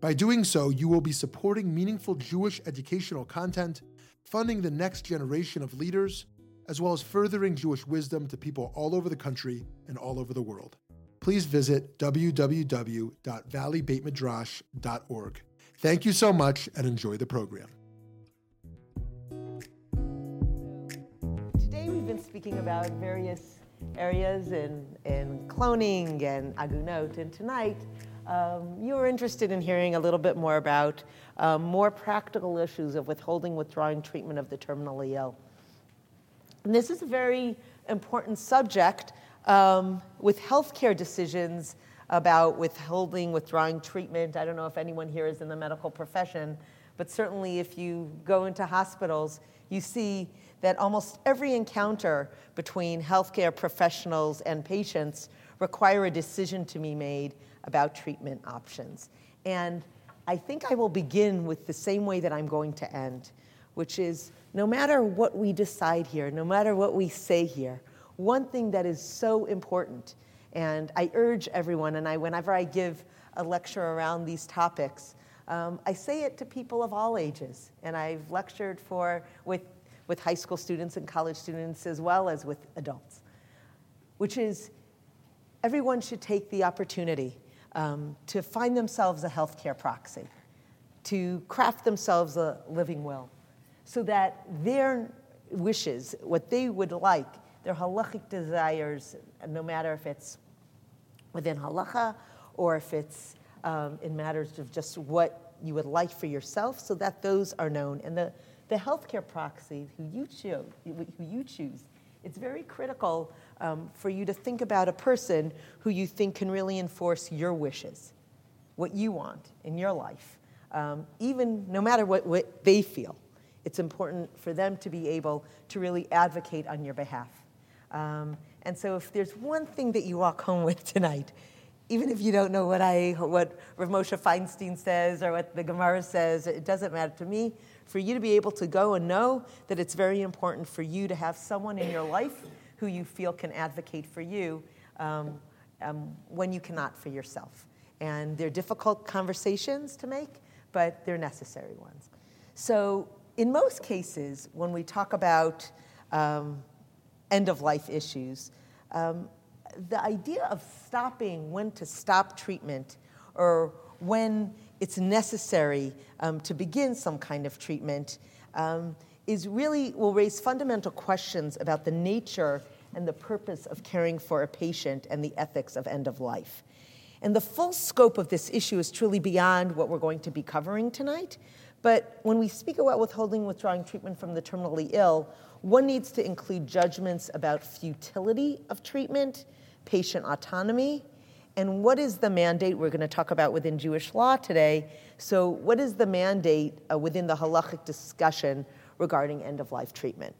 By doing so, you will be supporting meaningful Jewish educational content, funding the next generation of leaders, as well as furthering Jewish wisdom to people all over the country and all over the world. Please visit www.valleybeitmidrash.org. Thank you so much and enjoy the program. Today we've been speaking about various areas in, in cloning and agunot, and tonight um, you are interested in hearing a little bit more about um, more practical issues of withholding, withdrawing treatment of the terminally ill. And this is a very important subject um, with healthcare decisions about withholding, withdrawing treatment. I don't know if anyone here is in the medical profession, but certainly if you go into hospitals, you see that almost every encounter between healthcare professionals and patients require a decision to be made about treatment options. And I think I will begin with the same way that I'm going to end, which is no matter what we decide here, no matter what we say here, one thing that is so important, and I urge everyone, and I, whenever I give a lecture around these topics, um, I say it to people of all ages, and I've lectured for with, with high school students and college students as well as with adults, which is everyone should take the opportunity um, to find themselves a healthcare proxy, to craft themselves a living will, so that their wishes, what they would like, their halachic desires, no matter if it's within halacha or if it's um, in matters of just what you would like for yourself, so that those are known. And the, the healthcare proxy who you choose, who you choose, it's very critical um, for you to think about a person who you think can really enforce your wishes, what you want in your life, um, even no matter what, what they feel. It's important for them to be able to really advocate on your behalf. Um, and so, if there's one thing that you walk home with tonight, even if you don't know what I, what Rav Moshe Feinstein says or what the Gemara says, it doesn't matter to me. For you to be able to go and know that it's very important for you to have someone in your life who you feel can advocate for you um, um, when you cannot for yourself. And they're difficult conversations to make, but they're necessary ones. So, in most cases, when we talk about um, end of life issues, um, the idea of stopping when to stop treatment or when it's necessary um, to begin some kind of treatment um, is really will raise fundamental questions about the nature and the purpose of caring for a patient and the ethics of end of life. And the full scope of this issue is truly beyond what we're going to be covering tonight. But when we speak about withholding, withdrawing treatment from the terminally ill, one needs to include judgments about futility of treatment, patient autonomy, and what is the mandate we're going to talk about within Jewish law today. So, what is the mandate uh, within the halachic discussion regarding end of life treatment?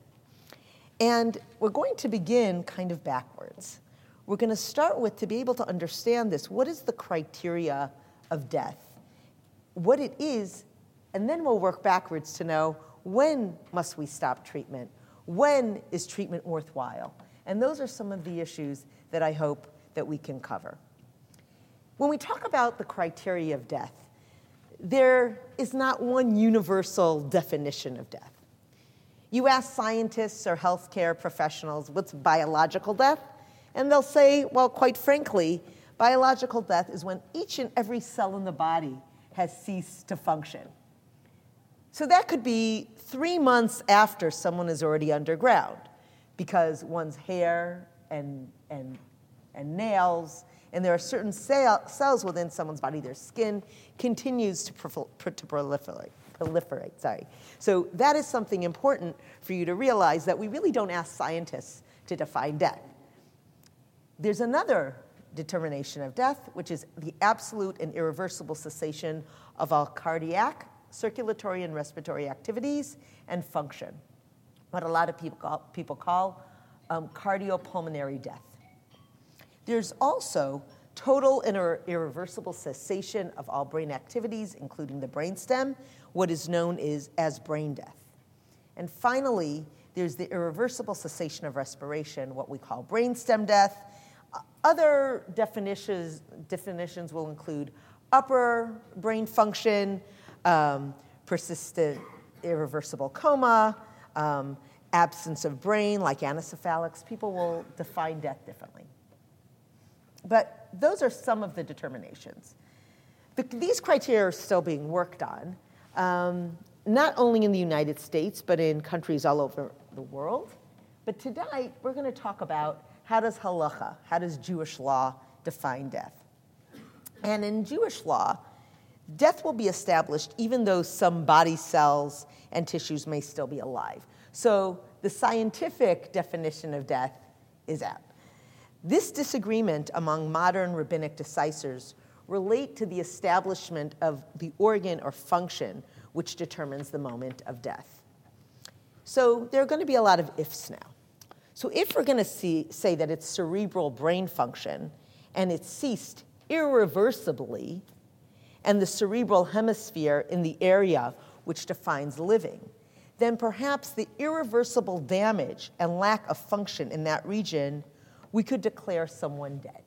And we're going to begin kind of backwards. We're going to start with, to be able to understand this, what is the criteria of death? What it is, and then we'll work backwards to know when must we stop treatment? When is treatment worthwhile? And those are some of the issues that I hope that we can cover. When we talk about the criteria of death, there is not one universal definition of death. You ask scientists or healthcare professionals what's biological death, and they'll say, well, quite frankly, biological death is when each and every cell in the body has ceased to function. So that could be three months after someone is already underground because one's hair and, and, and nails, and there are certain cell, cells within someone's body, their skin continues to, to proliferate proliferate, sorry. So that is something important for you to realize that we really don't ask scientists to define death. There's another determination of death, which is the absolute and irreversible cessation of all cardiac, circulatory, and respiratory activities and function. What a lot of people call, people call um, cardiopulmonary death. There's also total and irreversible cessation of all brain activities, including the brainstem, what is known is, as brain death. And finally, there's the irreversible cessation of respiration, what we call brainstem death. Other definitions, definitions will include upper brain function, um, persistent irreversible coma, um, absence of brain, like anencephalics. People will define death differently. But those are some of the determinations. these criteria are still being worked on, um, not only in the United States, but in countries all over the world. But tonight, we're going to talk about how does halacha, how does Jewish law define death? And in Jewish law, death will be established even though some body cells and tissues may still be alive. So the scientific definition of death is out. This disagreement among modern rabbinic decisors relate to the establishment of the organ or function which determines the moment of death. So there are going to be a lot of ifs now. So if we're going to see, say that it's cerebral brain function and it ceased irreversibly, and the cerebral hemisphere in the area which defines living, then perhaps the irreversible damage and lack of function in that region, we could declare someone dead.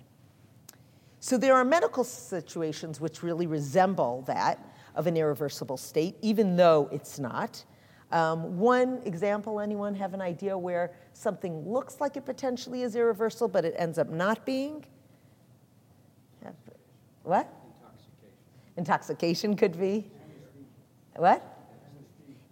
So there are medical situations which really resemble that of an irreversible state, even though it's not. Um, one example, anyone have an idea where something looks like it potentially is irreversible, but it ends up not being? What? Intoxication. Intoxication could be. What?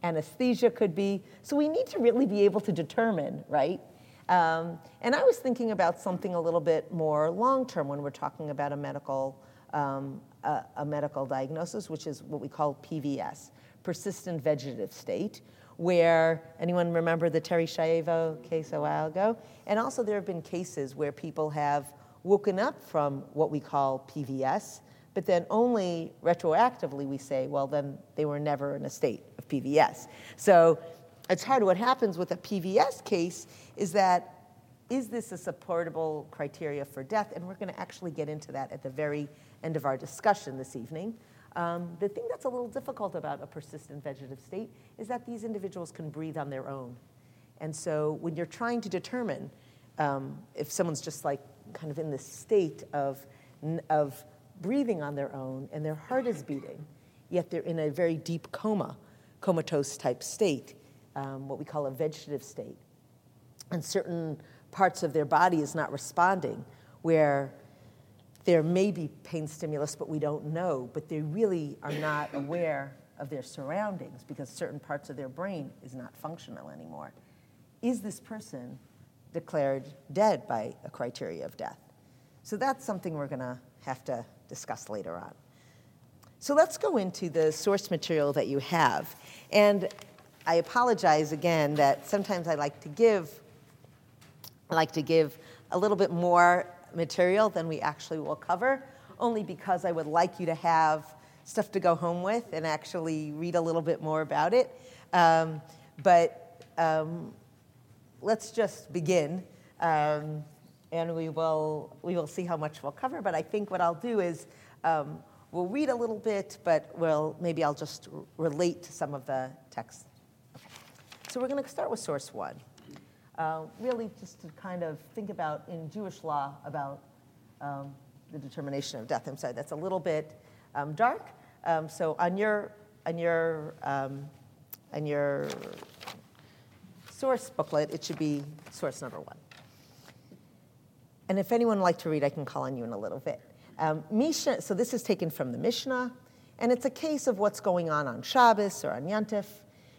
Anesthesia could be. So we need to really be able to determine, right? Um, and I was thinking about something a little bit more long term when we're talking about a medical, um, a, a medical diagnosis, which is what we call PVS, persistent vegetative state, where anyone remember the Terri Schiavo case a while ago? And also, there have been cases where people have woken up from what we call PVS, but then only retroactively we say, well, then they were never in a state of PVS. So it's hard. What happens with a PVS case is that is this a supportable criteria for death? And we're going to actually get into that at the very end of our discussion this evening. Um, the thing that's a little difficult about a persistent vegetative state is that these individuals can breathe on their own. And so when you're trying to determine um, if someone's just like kind of in this state of, of breathing on their own and their heart is beating, yet they're in a very deep coma, comatose type state, um, what we call a vegetative state. And certain parts of their body is not responding, where there may be pain stimulus, but we don't know, but they really are not aware of their surroundings because certain parts of their brain is not functional anymore. Is this person declared dead by a criteria of death? So that's something we're going to have to discuss later on. So let's go into the source material that you have. And I apologize again that sometimes I like to give I like to give a little bit more material than we actually will cover, only because I would like you to have stuff to go home with and actually read a little bit more about it. Um, but um, let's just begin, um, and we will we will see how much we'll cover. But I think what I'll do is um, we'll read a little bit, but we'll maybe I'll just r- relate to some of the text. So we're going to start with source one uh, really just to kind of think about in Jewish law about um, the determination of death. I'm sorry, that's a little bit um, dark. Um, so on your on your um, on your source booklet, it should be source number one. And if anyone would like to read, I can call on you in a little bit. Um, Misha, so this is taken from the Mishnah, and it's a case of what's going on on Shabbos or on Yantif.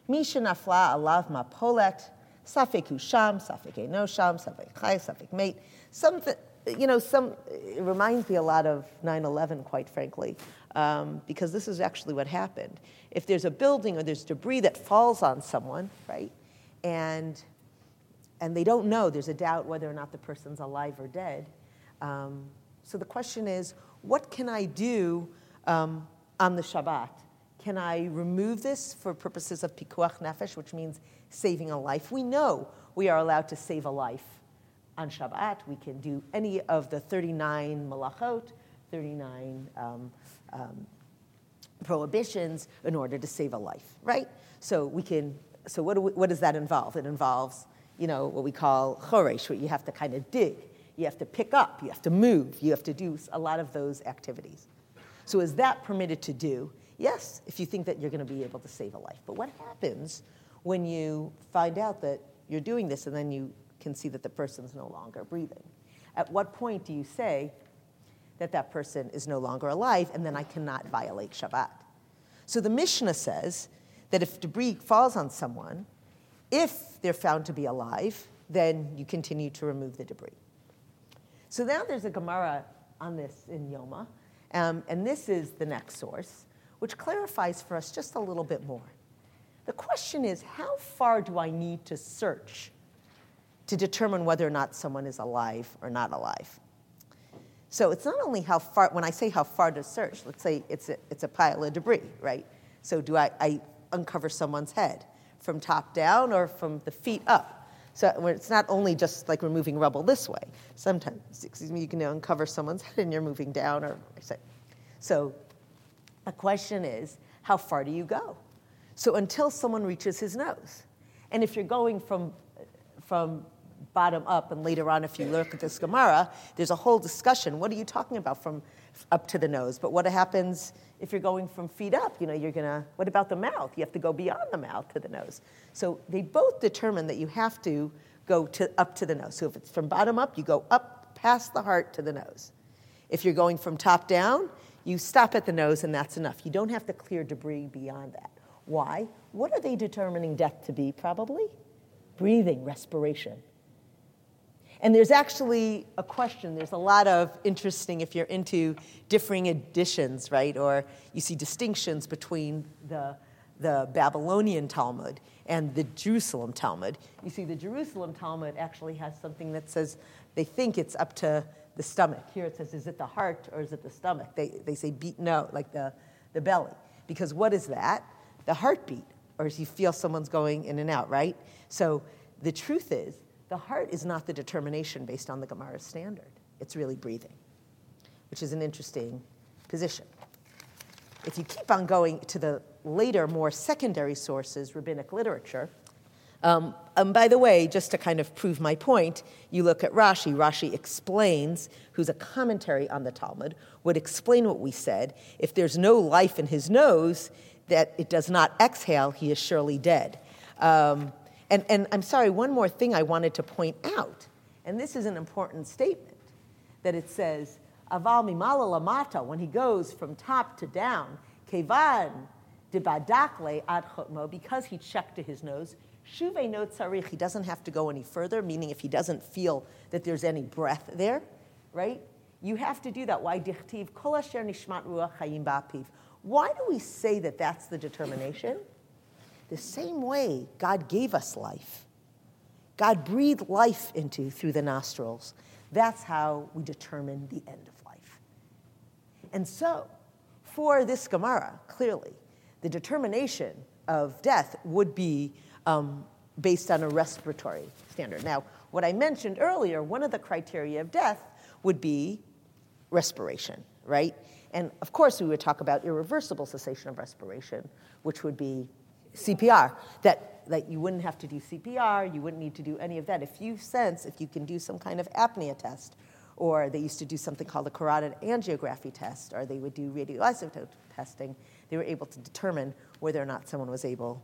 Misha nafla alav mapolet Safek Husham, Safek Enosham, Safek Chai, Safek Mate. Something, you know, some, it reminds me a lot of 9 11, quite frankly, um, because this is actually what happened. If there's a building or there's debris that falls on someone, right, and, and they don't know, there's a doubt whether or not the person's alive or dead, um, So the question is, what can I do um, on the Shabbat? Can I remove this for purposes of pikuach nefesh, which means saving a life? We know we are allowed to save a life on Shabbat. We can do any of the 39 malachot, 39 um, um, prohibitions in order to save a life, right? So we can. So what, do we, what does that involve? It involves, you know, what we call choresh, where you have to kind of dig, you have to pick up, you have to move, you have to do a lot of those activities. So is that permitted to do? Yes, if you think that you're going to be able to save a life. But what happens when you find out that you're doing this and then you can see that the person's no longer breathing? At what point do you say that that person is no longer alive and then I cannot violate Shabbat? So the Mishnah says that if debris falls on someone, if they're found to be alive, then you continue to remove the debris. So now there's a Gemara on this in Yoma, um, and this is the next source which clarifies for us just a little bit more. The question is how far do I need to search to determine whether or not someone is alive or not alive? So it's not only how far, when I say how far to search, let's say it's a, it's a pile of debris, right? So do I, I uncover someone's head from top down or from the feet up? So it's not only just like removing rubble this way. Sometimes, excuse me, you can uncover someone's head and you're moving down or so the question is, how far do you go? So until someone reaches his nose. And if you're going from, from bottom up, and later on, if you look at this Gemara, there's a whole discussion. What are you talking about from up to the nose? But what happens if you're going from feet up? You know, you're gonna, what about the mouth? You have to go beyond the mouth to the nose. So they both determine that you have to go to, up to the nose. So if it's from bottom up, you go up past the heart to the nose. If you're going from top down, you stop at the nose and that's enough. You don't have to clear debris beyond that. Why? What are they determining death to be, probably? Breathing, respiration. And there's actually a question. There's a lot of interesting, if you're into differing editions, right? Or you see distinctions between the, the Babylonian Talmud and the Jerusalem Talmud. You see, the Jerusalem Talmud actually has something that says they think it's up to the stomach. Here it says, is it the heart or is it the stomach? They, they say beat no, like the, the belly. Because what is that? The heartbeat, or as you feel someone's going in and out, right? So the truth is, the heart is not the determination based on the Gemara standard. It's really breathing, which is an interesting position. If you keep on going to the later, more secondary sources, rabbinic literature, um, and by the way, just to kind of prove my point, you look at Rashi. Rashi explains, who's a commentary on the Talmud, would explain what we said. If there's no life in his nose, that it does not exhale, he is surely dead. Um, and, and I'm sorry, one more thing I wanted to point out, and this is an important statement, that it says, Aval mimala lamata, when he goes from top to down, kevan dibadakle ad chotmo, because he checked to his nose, Shuve no tzarich, he doesn't have to go any further, meaning if he doesn't feel that there's any breath there, right? You have to do that. Why dichtiv kol asher nishmat ruach? Why do we say that that's the determination? The same way God gave us life. God breathed life into through the nostrils. That's how we determine the end of life. And so, for this Gemara, clearly, the determination of death would be um, based on a respiratory standard. Now, what I mentioned earlier, one of the criteria of death would be respiration, right? And of course, we would talk about irreversible cessation of respiration, which would be CPR. That, that you wouldn't have to do CPR, you wouldn't need to do any of that. If you sense, if you can do some kind of apnea test, or they used to do something called a carotid angiography test, or they would do radioisotope testing, they were able to determine whether or not someone was able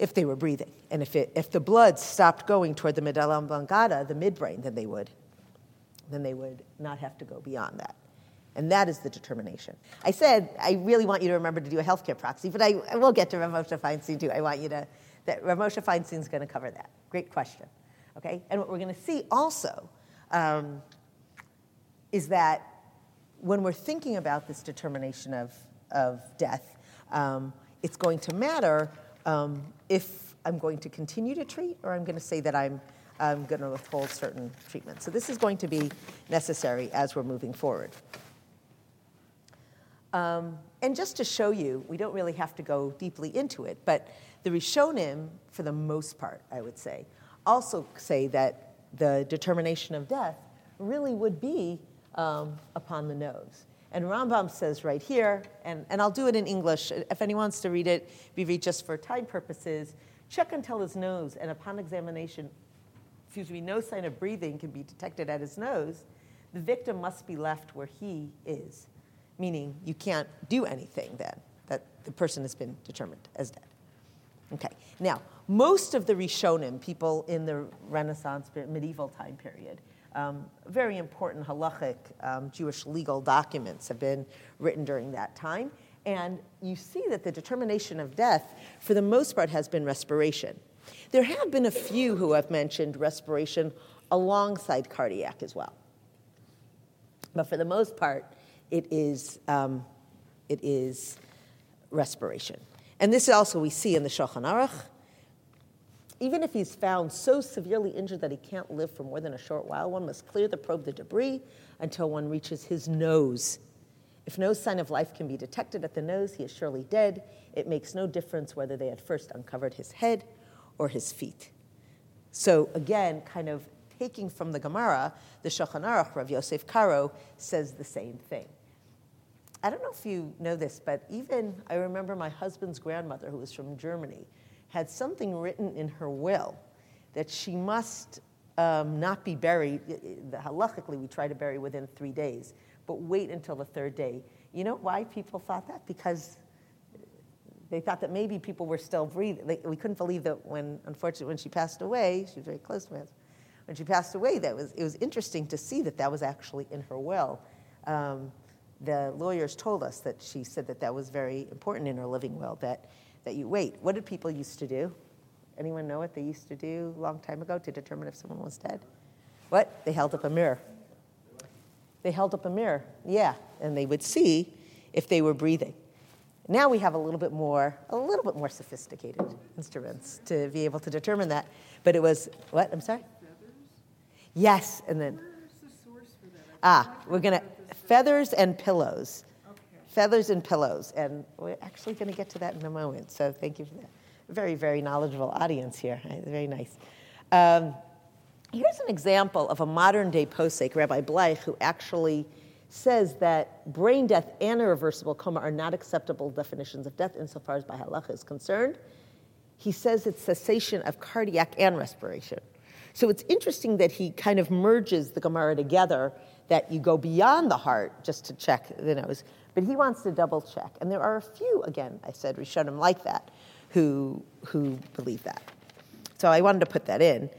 if they were breathing. And if, it, if the blood stopped going toward the medulla oblongata, the midbrain, then they would. Then they would not have to go beyond that. And that is the determination. I said, I really want you to remember to do a healthcare proxy, but I, I will get to Rav Moshe Feinstein too. I want you to, that Rav Moshe Feinstein is going to cover that. Great question. Okay? And what we're going to see also um, is that when we're thinking about this determination of, of death, um, it's going to matter um, if I'm going to continue to treat or I'm going to say that I'm, I'm going to withhold certain treatment. So this is going to be necessary as we're moving forward. Um, and just to show you, we don't really have to go deeply into it, but the Rishonim, for the most part, I would say, also say that the determination of death really would be um, upon the nose. And Rambam says right here, and, and I'll do it in English. If anyone wants to read it, we read just for time purposes. Check until his nose, and upon examination, excuse me, no sign of breathing can be detected at his nose. The victim must be left where he is, meaning you can't do anything then, that the person has been determined as dead. Okay, now, most of the Rishonim, people in the Renaissance, medieval time period, um, very important halachic um, Jewish legal documents have been written during that time. And you see that the determination of death, for the most part, has been respiration. There have been a few who have mentioned respiration alongside cardiac as well. But for the most part, it is, um, it is respiration. And this also we see in the Shulchan Aruch even if he's found so severely injured that he can't live for more than a short while, one must clear the probe the debris until one reaches his nose. If no sign of life can be detected at the nose, he is surely dead. It makes no difference whether they had first uncovered his head or his feet. So, again, kind of taking from the Gemara, the Shulchan Aruch, Rav Yosef Karo, says the same thing. I don't know if you know this, but even I remember my husband's grandmother, who was from Germany, had something written in her will that she must um, not be buried. Halachically, we try to bury within three days, but wait until the third day. You know why people thought that? Because they thought that maybe people were still breathing. We couldn't believe that when, unfortunately, when she passed away, she was very close to us. When she passed away, that was, it was interesting to see that that was actually in her will. Um, the lawyers told us that she said that that was very important in her living will, that that you wait. What did people used to do? Anyone know what they used to do a long time ago to determine if someone was dead? What? They held up a mirror. They held up a mirror, yeah, and they would see if they were breathing. Now we have a little bit more, a little bit more sophisticated instruments to be able to determine that. But it was what? I'm sorry. Feathers? Yes, and then. The ah, we're gonna feathers and pillows feathers and pillows. And we're actually going to get to that in a moment. So thank you for that. Very, very knowledgeable audience here. Very nice. Um, here's an example of a modern day posek, Rabbi Bleich, who actually says that brain death and irreversible coma are not acceptable definitions of death insofar as by halacha is concerned. He says it's cessation of cardiac and respiration. So it's interesting that he kind of merges the Gemara together, that you go beyond the heart just to check the nose. But he wants to double check. And there are a few, again, I said, Rishonim like that, who, who believe that. So I wanted to put that in.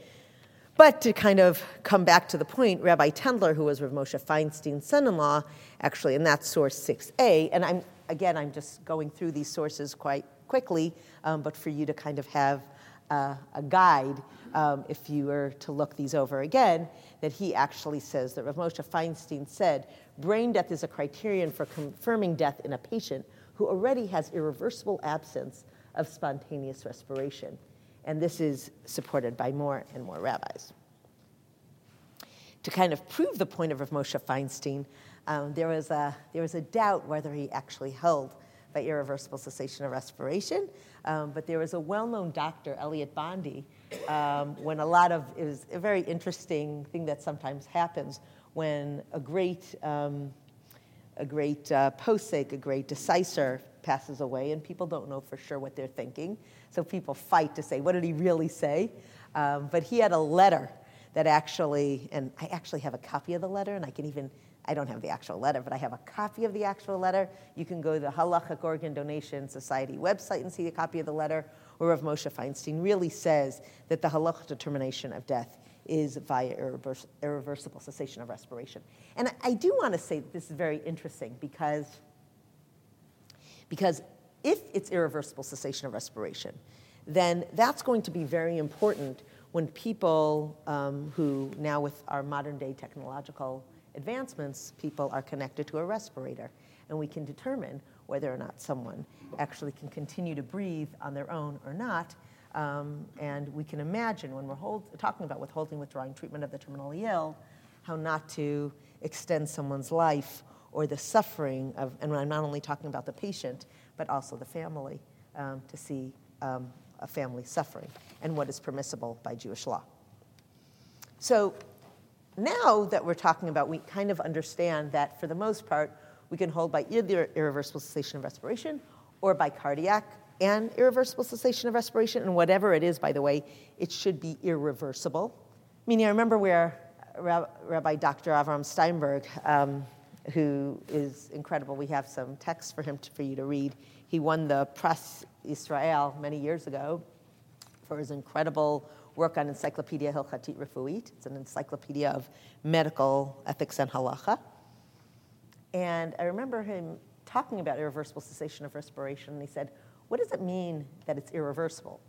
But to kind of come back to the point, Rabbi Tendler, who was Rav Moshe Feinstein's son-in-law, actually, and that's source 6a, and I'm, again, I'm just going through these sources quite quickly, um, but for you to kind of have uh, a guide, um, if you were to look these over again, that he actually says that Rav Moshe Feinstein said brain death is a criterion for confirming death in a patient who already has irreversible absence of spontaneous respiration. And this is supported by more and more rabbis. To kind of prove the point of Rav Moshe Feinstein, um, there, was a, there was a doubt whether he actually held by irreversible cessation of respiration. Um, but there was a well known doctor, Elliot Bondi, um, when a lot of, it was a very interesting thing that sometimes happens when a great, um, a great uh, posek, a great decisor passes away, and people don't know for sure what they're thinking. So people fight to say, what did he really say? Um, but he had a letter that actually, and I actually have a copy of the letter, and I can even, I don't have the actual letter, but I have a copy of the actual letter. You can go to the Halachic Organ Donation Society website and see a copy of the letter, where Rav Moshe Feinstein really says that the halachic determination of death is via irrevers- irreversible cessation of respiration. And I, I do want to say that this is very interesting because, because if it's irreversible cessation of respiration, then that's going to be very important when people um, who now with our modern day technological advancements, people are connected to a respirator. And we can determine whether or not someone actually can continue to breathe on their own or not Um, and we can imagine when we're hold, talking about withholding, withdrawing treatment of the terminally ill, how not to extend someone's life or the suffering of, and I'm not only talking about the patient, but also the family, um, to see um, a family suffering and what is permissible by Jewish law. So now that we're talking about, we kind of understand that for the most part, we can hold by either irreversible cessation of respiration or by cardiac and irreversible cessation of respiration. And whatever it is, by the way, it should be irreversible. Meaning, I remember where Rabbi Dr. Avram Steinberg, um, who is incredible, we have some text for him to, for you to read. He won the Pras Israel many years ago for his incredible work on Encyclopedia Hilchatit Refuit. It's an encyclopedia of medical ethics and halacha. And I remember him talking about irreversible cessation of respiration, and he said, What does it mean that it's irreversible?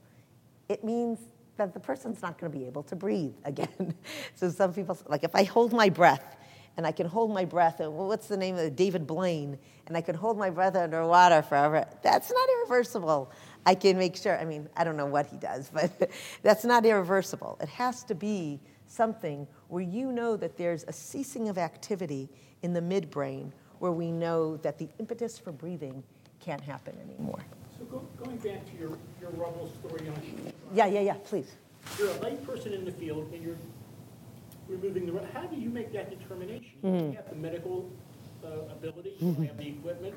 It means that the person's not going to be able to breathe again. so some people, like if I hold my breath, and I can hold my breath, and what's the name of it? David Blaine, and I can hold my breath underwater forever. That's not irreversible. I can make sure, I mean, I don't know what he does, but that's not irreversible. It has to be something where you know that there's a ceasing of activity in the midbrain where we know that the impetus for breathing can't happen anymore. So go, going back to your, your rubble story on. Yeah, yeah, yeah, please. You're a lay person in the field and you're removing the, how do you make that determination? Mm-hmm. You have the medical uh, ability, you mm-hmm. have the equipment.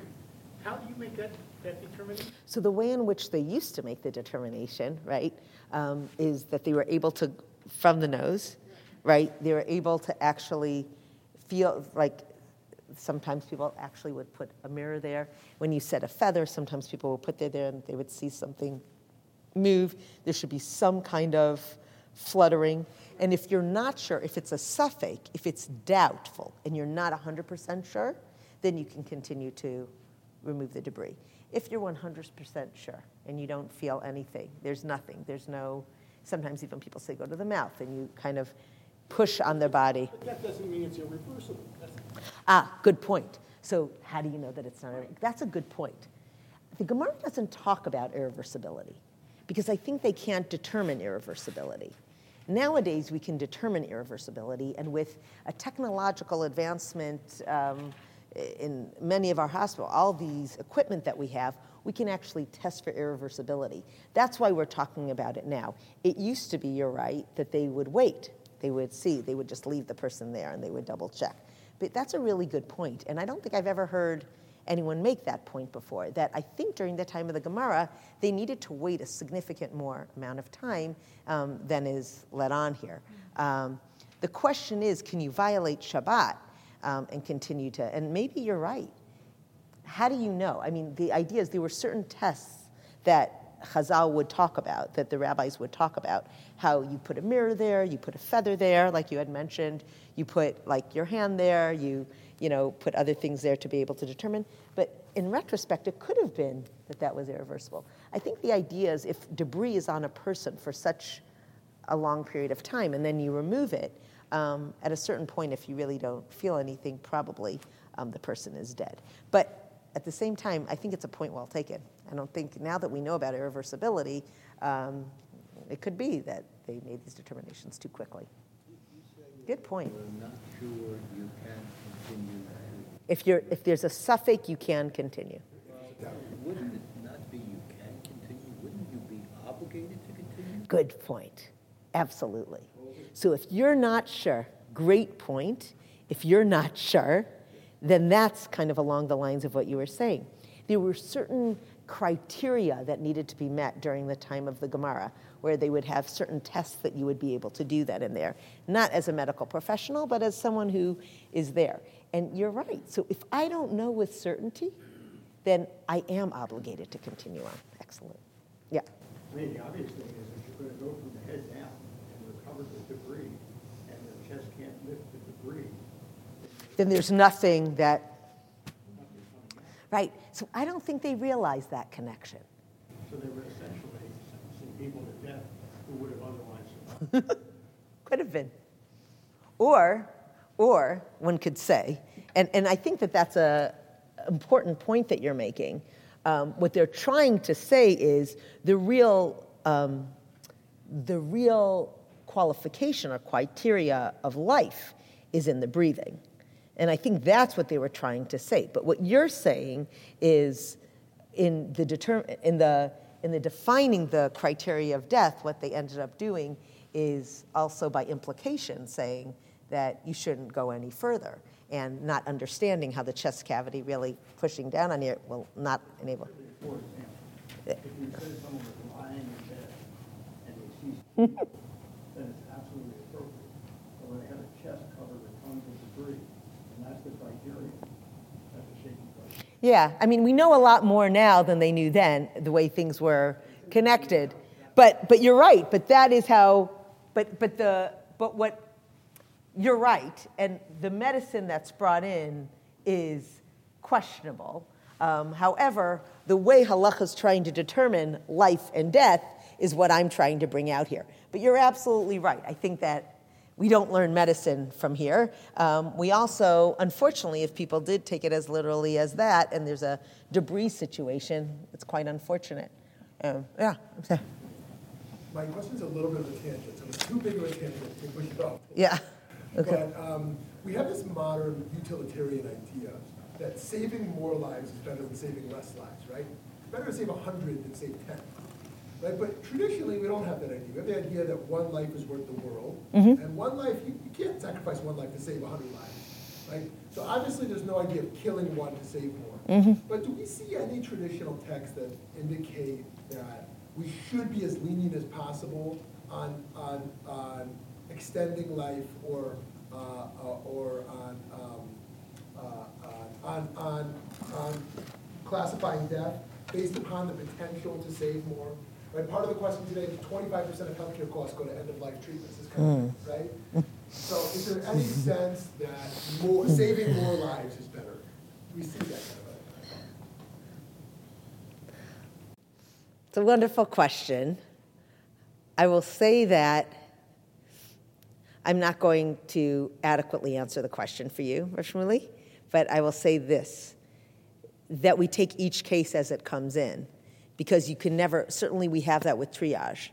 How do you make that, that determination? So the way in which they used to make the determination, right, um, is that they were able to, from the nose, right, they were able to actually feel like sometimes people actually would put a mirror there. When you set a feather, sometimes people would put it there and they would see something move. There should be some kind of fluttering. And if you're not sure, if it's a safek, if it's doubtful, and you're not 100% sure, then you can continue to remove the debris. If you're 100% sure and you don't feel anything, there's nothing, there's no, sometimes even people say go to the mouth and you kind of push on their body. But that doesn't mean it's irreversible. Ah, good point. So how do you know that it's not? That's a good point. The Gemara doesn't talk about irreversibility because I think they can't determine irreversibility. Nowadays, we can determine irreversibility, and with a technological advancement um, in many of our hospitals, all these equipment that we have, we can actually test for irreversibility. That's why we're talking about it now. It used to be, you're right, that they would wait. They would see, they would just leave the person there and they would double check. But that's a really good point, and I don't think I've ever heard anyone make that point before. That I think during the time of the Gemara, they needed to wait a significant more amount of time um, than is let on here. Um, the question is, can you violate Shabbat um, and continue to? And maybe you're right. How do you know? I mean, the idea is there were certain tests that Chazal would talk about, that the rabbis would talk about, how you put a mirror there, you put a feather there, like you had mentioned, you put like your hand there, you you know, put other things there to be able to determine. But in retrospect, it could have been that that was irreversible. I think the idea is if debris is on a person for such a long period of time and then you remove it, um, at a certain point, if you really don't feel anything, probably um, the person is dead. But at the same time, I think it's a point well taken. I don't think now that we know about irreversibility, um, it could be that they made these determinations too quickly. Good point. Sure if, you're, if there's a safek, you can continue. Wouldn't it not be you can continue? Wouldn't you be obligated to continue? Good point. Absolutely. So if you're not sure, great point. If you're not sure, then that's kind of along the lines of what you were saying. There were certain criteria that needed to be met during the time of the Gemara, where they would have certain tests that you would be able to do that in there. Not as a medical professional, but as someone who is there. And you're right. So if I don't know with certainty, then I am obligated to continue on. Excellent. Yeah. I mean, the obvious thing is if you're going to go from the head down and recover the debris, and the chest can't lift the debris, then there's nothing that. Right. So I don't think they realize that connection. So they were essentially sentencing people to death who would have otherwise survived. Could have been. Or or one could say, and, and I think that that's an important point that you're making. Um, what they're trying to say is the real um, the real qualification or criteria of life is in the breathing. And I think that's what they were trying to say. But what you're saying is in the, determ- in the, in the defining the criteria of death, what they ended up doing is also by implication saying that you shouldn't go any further and not understanding how the chest cavity really pushing down on you will not enable. For example, if you say someone was lying in bed and they ceased breathing, then it's absolutely appropriate. But when they have a chest covered with tons of debris, and that's the criteria, that's a shaky question. Yeah, I mean, we know a lot more now than they knew then, the way things were connected. But, but you're right, but that is how, but, but, the, but what, you're right, and the medicine that's brought in is questionable. Um, however, the way halacha is trying to determine life and death is what I'm trying to bring out here. But you're absolutely right. I think that we don't learn medicine from here. Um, we also, unfortunately, if people did take it as literally as that, and there's a debris situation, it's quite unfortunate. Um, yeah. My question's a little bit of a tangent, so it's too big of a tangent to push it off. Yeah. Okay. But um, we have this modern utilitarian idea that saving more lives is better than saving less lives, right? It's better to save 100 than save 10. Right? But traditionally, we don't have that idea. We have the idea that one life is worth the world, and one life, you, you can't sacrifice one life to save 100 lives. Right? So obviously, there's no idea of killing one to save more. But do we see any traditional texts that indicate that we should be as lenient as possible on, on, on extending life or, uh, uh, or on, um, uh, on, on, on classifying death based upon the potential to save more? Right, part of the question today is twenty-five percent of healthcare costs go to end-of-life treatments, this kind of, right? So is there any sense that more, saving more lives is better? We see that kind of thing. It's a wonderful question. I will say that I'm not going to adequately answer the question for you, Rashmuli, but I will say this that we take each case as it comes in because you can never, certainly we have that with triage,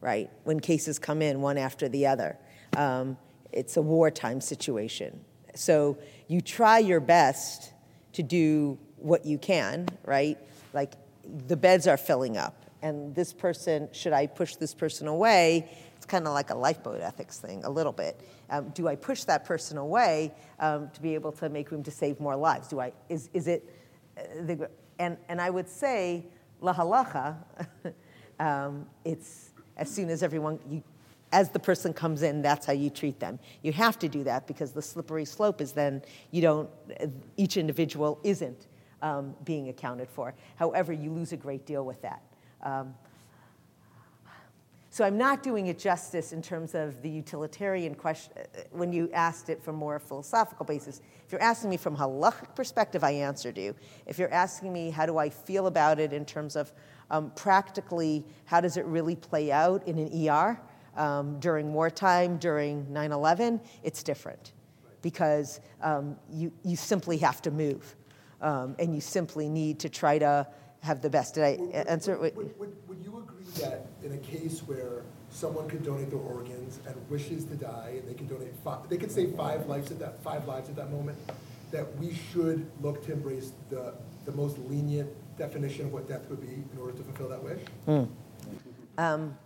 right? When cases come in one after the other. Um, it's a wartime situation. So you try your best to do what you can, right? Like the beds are filling up, and this person, should I push this person away? It's kind of like a lifeboat ethics thing, a little bit. Um, do I push that person away um, to be able to make room to save more lives? Do I, is, is it, uh, the, and, and I would say, la halacha, um, it's as soon as everyone, you, as the person comes in, that's how you treat them. You have to do that because the slippery slope is then you don't, each individual isn't um, being accounted for. However, you lose a great deal with that. Um, so I'm not doing it justice in terms of the utilitarian question when you asked it from more philosophical basis. If you're asking me from halachic perspective, I answered you. If you're asking me how do I feel about it in terms of um, practically how does it really play out in an ER um, during wartime, during 9/11, it's different because um, you you simply have to move, um, and you simply need to try to have the best. Did I answer? Would, would, would, would you agree that in a case where someone could donate their organs and wishes to die, and they could donate five, they could save five lives at that five lives at that moment, that we should look to embrace the the most lenient definition of what death would be in order to fulfill that wish? Um,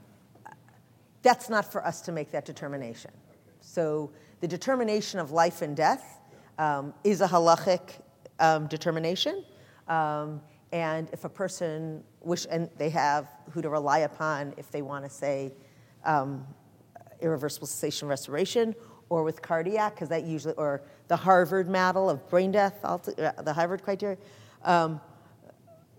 that's not for us to make that determination. So the determination of life and death um, is a halachic um, determination. Um, and if a person wish, and they have who to rely upon if they want to say um, irreversible cessation respiration, or with cardiac, because that usually, or the Harvard model of brain death, uh, the Harvard criteria. Um,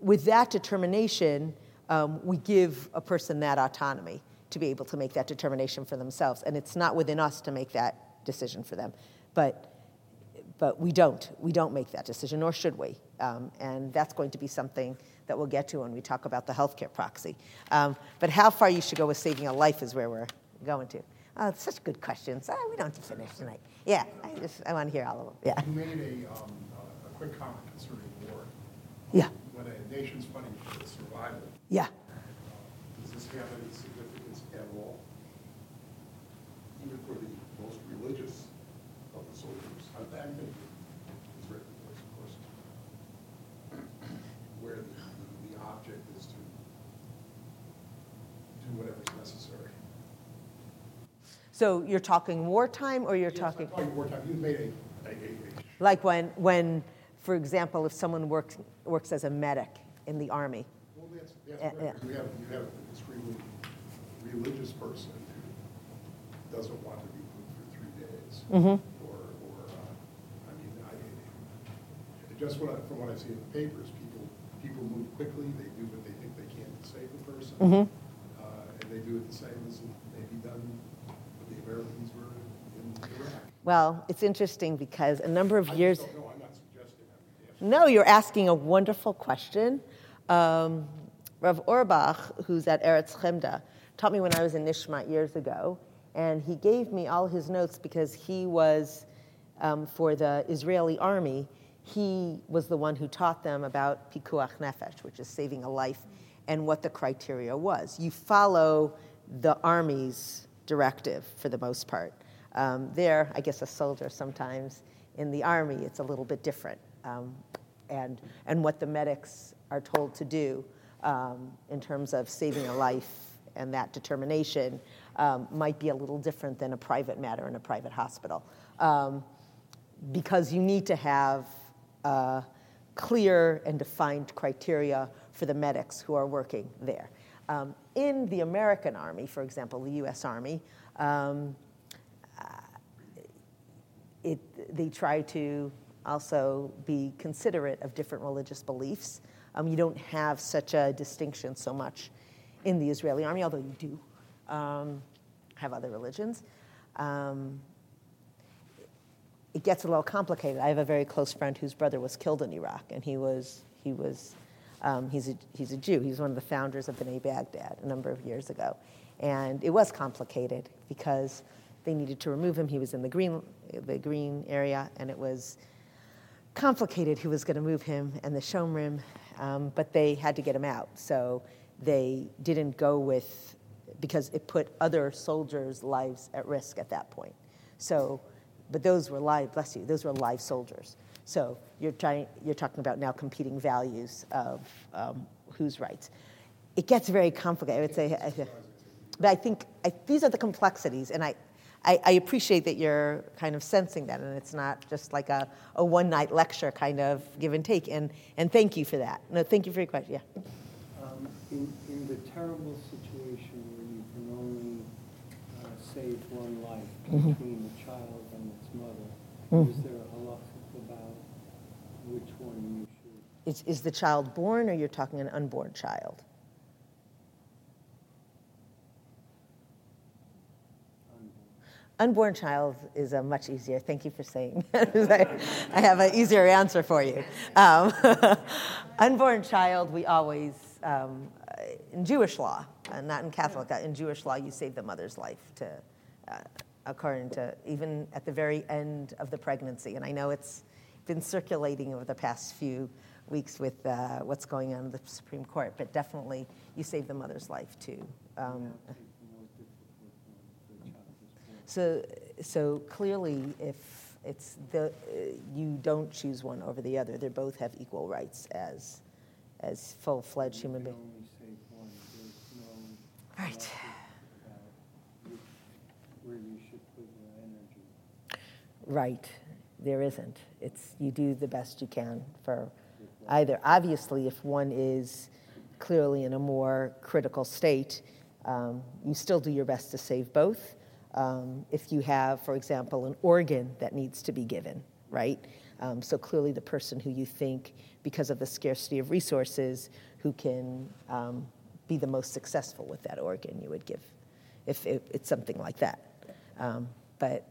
with that determination, um, we give a person that autonomy to be able to make that determination for themselves. And it's not within us to make that decision for them. But but we don't. We don't make that decision, nor should we. Um, and that's going to be something that we'll get to when we talk about the healthcare proxy. Um, but how far you should go with saving a life is where we're going to. Oh, it's such good questions. Ah, we don't have to finish tonight. Yeah, I just I want to hear all of them. Yeah, You made a, um, a quick comment concerning war. yeah, When a nation's fighting for survival, yeah. does this have any So you're talking wartime or you're Yes, talking? I'm talking wartime, you made a, a, a, Like when, when, for example, if someone works, works as a medic in the army. Well, that's, that's correct. yeah. You have, you have an extremely religious person who doesn't want to be moved for three days. Mm-hmm. Or, or, uh, I mean, I, just what I, from what I see in the papers, people, people move quickly, they do what they think they can to save the person. Mm-hmm. Uh, and they do it the same as maybe done Americans were in Iraq. Well, it's interesting because a number of I years. know, I'm not suggesting, I'm. No, you're asking a wonderful question. Um, Rav Orbach, who's at Eretz Chemda, taught me when I was in Nishmat years ago, and he gave me all his notes because he was um, for the Israeli army. He was the one who taught them about pikuach nefesh, which is saving a life, and what the criteria was. You follow the army's directive for the most part. Um, there, I guess a soldier sometimes in the army, it's a little bit different. Um, and, and what the medics are told to do um, in terms of saving a life and that determination um, might be a little different than a private matter in a private hospital. Um, because you need to have uh, clear and defined criteria for the medics who are working there. Um, in the American Army, for example, the US Army, um, it, they try to also be considerate of different religious beliefs. Um, you don't have such a distinction so much in the Israeli army, although you do um, have other religions. Um, it gets a little complicated. I have a very close friend whose brother was killed in Iraq, and he was he was um, he's a he's a Jew. He's one of the founders of Bnei Baghdad a number of years ago, and it was complicated because they needed to remove him. He was in the green the green area, and it was complicated who was going to move him and the shomrim, um, but they had to get him out. So they didn't go with because it put other soldiers' lives at risk at that point. So, but those were live. Bless you. Those were live soldiers. So you're trying. You're talking about now competing values of um, whose rights. It gets very complicated. I would say, I- but I think I, these are the complexities, and I. I, I appreciate that you're kind of sensing that, and it's not just like a, a one night lecture kind of give and take. And, and thank you for that. No, thank you for your question. Yeah. Um, In, in the terrible situation where you can only uh, save one life Mm-hmm. between the child and its mother, is there a halacha about which one you should? Is, is the child born, or you're talking an unborn child? Unborn child is a much easier. Thank you for saying. I I have an easier answer for you. Um, unborn child, we always, um, in Jewish law, uh, not in Catholic, uh, in Jewish law, you save the mother's life to, uh, according to even at the very end of the pregnancy. And I know it's been circulating over the past few weeks with uh, what's going on in the Supreme Court, but definitely you save the mother's life too. Um, so, so clearly, if it's the, uh, you don't choose one over the other, they both have equal rights as, as full-fledged human beings. Right. Right, there isn't. It's, you do the best you can for either. Obviously, if one is clearly in a more critical state, um, you still do your best to save both. Um, if you have, for example, an organ that needs to be given, right? Um, so clearly, the person who you think, because of the scarcity of resources, who can um, be the most successful with that organ, you would give, if it, it's something like that. Um, but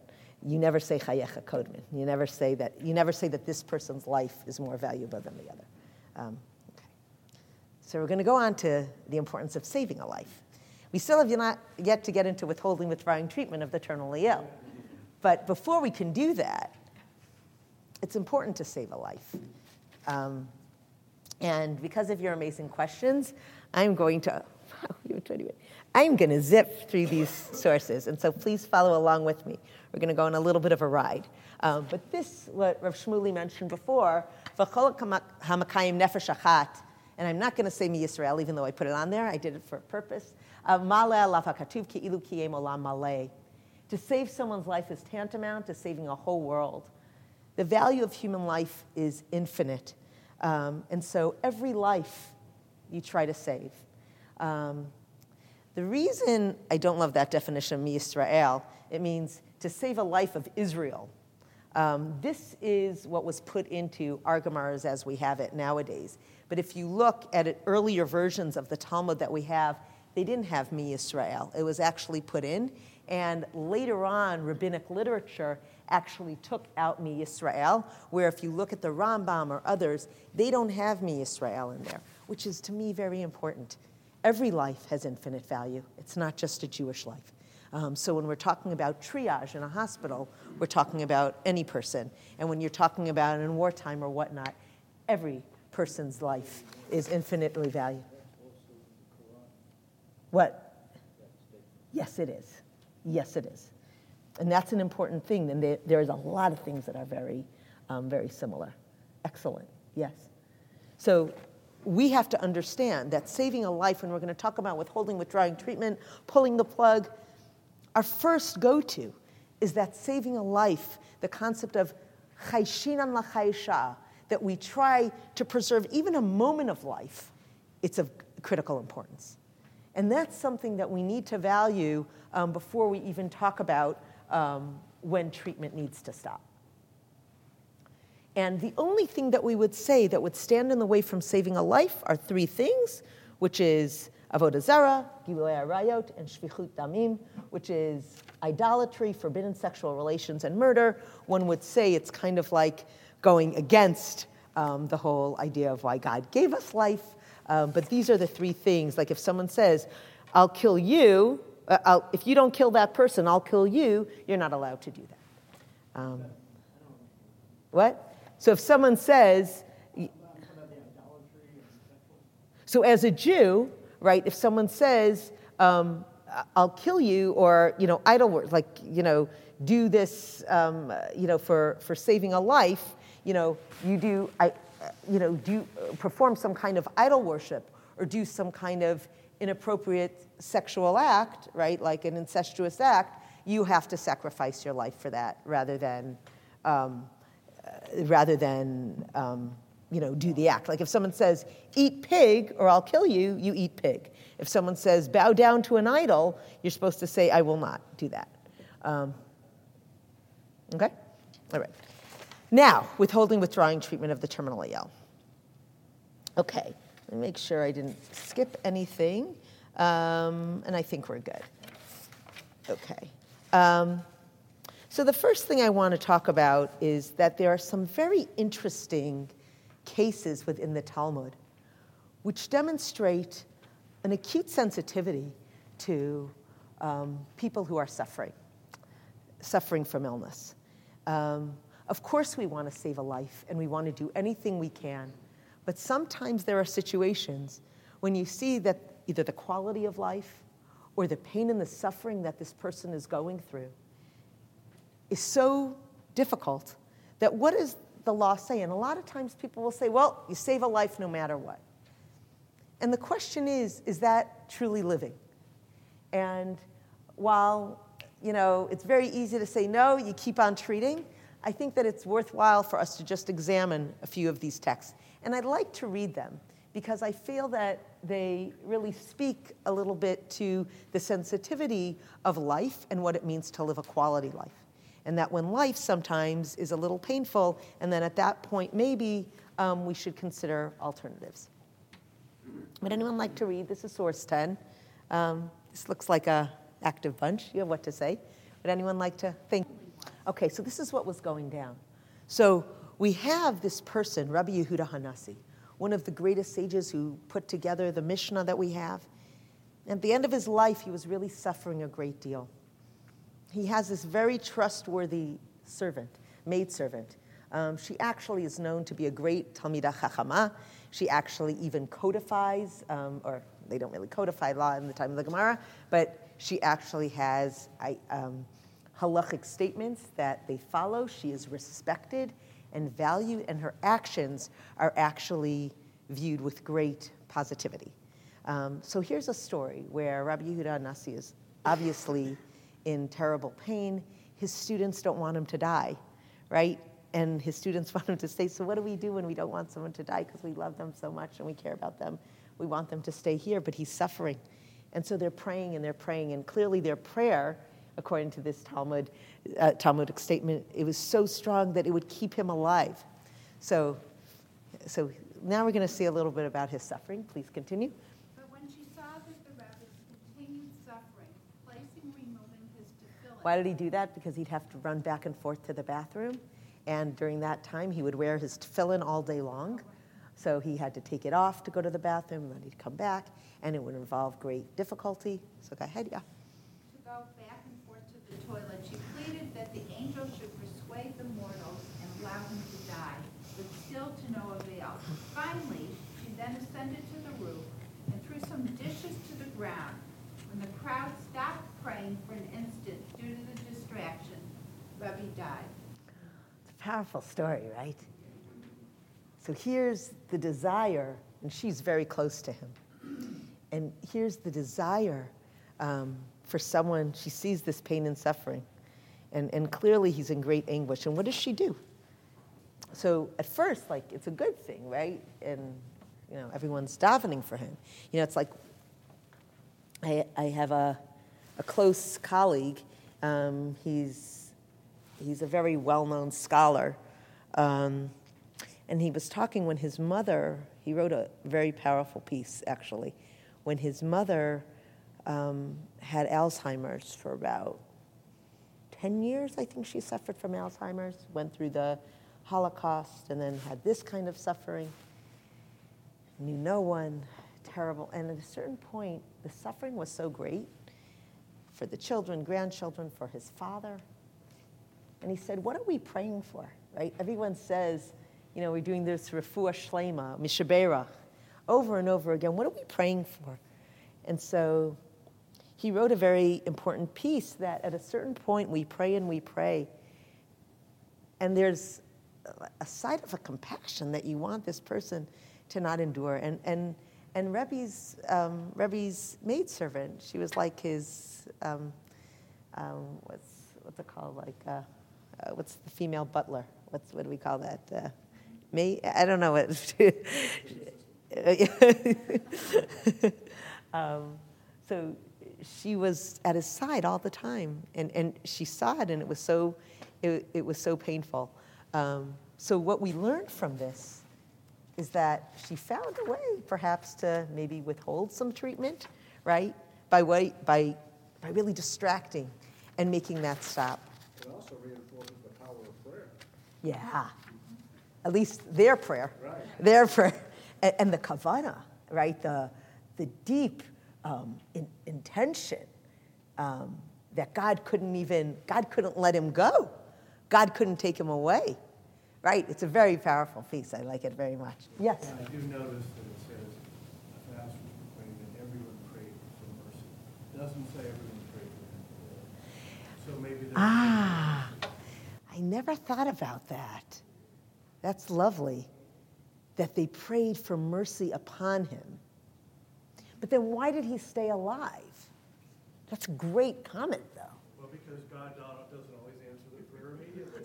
you never say chayecha kodmin. You never say that. You never say that this person's life is more valuable than the other. Um, okay. So we're going to go on to the importance of saving a life. We still have not yet to get into withholding, withdrawing treatment of the terminally ill. But before we can do that, it's important to save a life. Um, and because of your amazing questions, I'm going to, I'm going to zip through these sources. And so please follow along with me. We're going to go on a little bit of a ride. Um, but this, what Rav Shmuly mentioned before, and I'm not going to say mi Yisrael, even though I put it on there. I did it for a purpose. Uh, To save someone's life is tantamount to saving a whole world. The value of human life is infinite. Um, and so every life you try to save. Um, the reason I don't love that definition of Mi Israel, it means to save a life of Israel. Um, this is what was put into our Gemaras as we have it nowadays. But if you look at it, earlier versions of the Talmud that we have, they didn't have Mi Israel. It was actually put in. And later on, rabbinic literature actually took out Mi Israel, where if you look at the Rambam or others, they don't have Mi Israel in there, which is to me very important. Every life has infinite value, it's not just a Jewish life. Um, so when we're talking about triage in a hospital, we're talking about any person. And when you're talking about in wartime or whatnot, every person's life is infinitely valuable. What? Yes, it is. Yes, it is. And that's an important thing. And there, there's a lot of things that are very, um, very similar. Excellent. Yes. So we have to understand that saving a life, when we're going to talk about withholding, withdrawing treatment, pulling the plug, our first go to is that saving a life, the concept of chayshinan la that we try to preserve even a moment of life, it's of critical importance. And that's something that we need to value um, before we even talk about um, when treatment needs to stop. And the only thing that we would say that would stand in the way from saving a life are three things, which is avodah zara, gilui arayot, and shfichut damim, which is idolatry, forbidden sexual relations, and murder. One would say it's kind of like going against um, the whole idea of why God gave us life. Um, but these are the three things. Like if someone says, I'll kill you, uh, if you don't kill that person, I'll kill you, you're not allowed to do that. Um, what? So if someone says, so as a Jew, right, if someone says, um, I'll kill you, or, you know, idol work, like, you know, do this, um, you know, for, for saving a life, you know, you do, I, you know, do perform some kind of idol worship or do some kind of inappropriate sexual act, right, like an incestuous act, you have to sacrifice your life for that rather than, um, uh, rather than um, you know, do the act. Like if someone says, eat pig or I'll kill you, you eat pig. If someone says, bow down to an idol, you're supposed to say, I will not do that. Um, okay? All right. Now, withholding, withdrawing treatment of the terminally ill. Okay, let me make sure I didn't skip anything. Um, and I think we're good. Okay. Um, so, the first thing I want to talk about is that there are some very interesting cases within the Talmud which demonstrate an acute sensitivity to um, people who are suffering, suffering from illness. Um, of course, we want to save a life and we want to do anything we can, but sometimes there are situations when you see that either the quality of life or the pain and the suffering that this person is going through is so difficult that what does the law say? And a lot of times people will say, well, you save a life no matter what. And the question is, is that truly living? And while, you know, it's very easy to say no, you keep on treating, I think that it's worthwhile for us to just examine a few of these texts. And I'd like to read them because I feel that they really speak a little bit to the sensitivity of life and what it means to live a quality life. And that when life sometimes is a little painful, and then at that point, maybe um, we should consider alternatives. Would anyone like to read? This is source 10. Um, this looks like a active bunch. You have what to say? Would anyone like to think? Okay, so this is what was going down. So we have this person, Rabbi Yehuda Hanassi, one of the greatest sages who put together the Mishnah that we have. At the end of his life, he was really suffering a great deal. He has this very trustworthy servant, maidservant. Um, she actually is known to be a great Talmida Chachama. She actually even codifies, um, or they don't really codify law in the time of the Gemara, but she actually has um, halachic statements that they follow. She is respected and valued, and her actions are actually viewed with great positivity. Um, so here's a story where Rabbi Yehuda Nasi is obviously in terrible pain. His students don't want him to die, right? And his students want him to stay. So, what do we do when we don't want someone to die because we love them so much and we care about them? We want them to stay here, but he's suffering. And so they're praying and they're praying, and clearly their prayer, according to this Talmud, uh, Talmudic statement, it was so strong that it would keep him alive. So, so now we're going to see a little bit about his suffering. Please continue. But when she saw that the rabbis continued suffering, placing, removing his tefillin. Why did he do that? Because he'd have to run back and forth to the bathroom. And during that time, he would wear his tefillin all day long. So he had to take it off to go to the bathroom, and then he'd come back, and it would involve great difficulty. So go ahead, yeah. To go back and forth to the toilet, she pleaded that the angel should persuade the mortals and allow him to die, but still to no avail. Finally, she then ascended to the roof and threw some dishes to the ground. When the crowd stopped praying for an instant distraction, Rebbe died. It's a powerful story, right? So here's the desire, and she's very close to him. And here's the desire um, for someone, she sees this pain and suffering, and, and clearly he's in great anguish. And what does she do? So at first, like, it's a good thing, right? And, you know, everyone's davening for him. You know, it's like I, I have a, a close colleague. Um, he's, he's a very well known scholar. Um, and he was talking when his mother, he wrote a very powerful piece actually, when his mother um, had Alzheimer's for about 10 years, I think she suffered from Alzheimer's, went through the Holocaust, and then had this kind of suffering. Knew no one, terrible. And at a certain point, the suffering was so great for the children, grandchildren, for his father. And he said, What are we praying for? Right? Everyone says, you know, we're doing this refuah shlema, mi sheberach, over and over again. What are we praying for? And so he wrote a very important piece that at a certain point we pray and we pray. And there's a side of a compassion that you want this person to not endure. And, and, and Rebbe's, um, Rebbe's maidservant, she was like his, um, um, what's, what's it called? Like, uh, uh, what's the female butler? What's, what do we call that? Uh, me? I don't know what. um, so she was at his side all the time, and, and she saw it, and it was so, it, it was so painful. Um, so what we learned from this is that she found a way, perhaps, to maybe withhold some treatment, right? By way, by by really distracting and making that stop. It also reinforces the power of prayer. Yeah. At least their prayer. Right. Their prayer. And, and the kavana, right? The, the deep um, in, intention um, that God couldn't even, God couldn't let him go. God couldn't take him away. Right? It's a very powerful piece. I like it very much. Yes. And I do notice that it says, a was proclaimed and everyone prayed for mercy. It doesn't say everyone prayed for him. So maybe there's. Ah, I never thought about that. That's lovely that they prayed for mercy upon him. But then why did he stay alive? That's a great comment, though. Well, because God doesn't always answer the prayer immediately.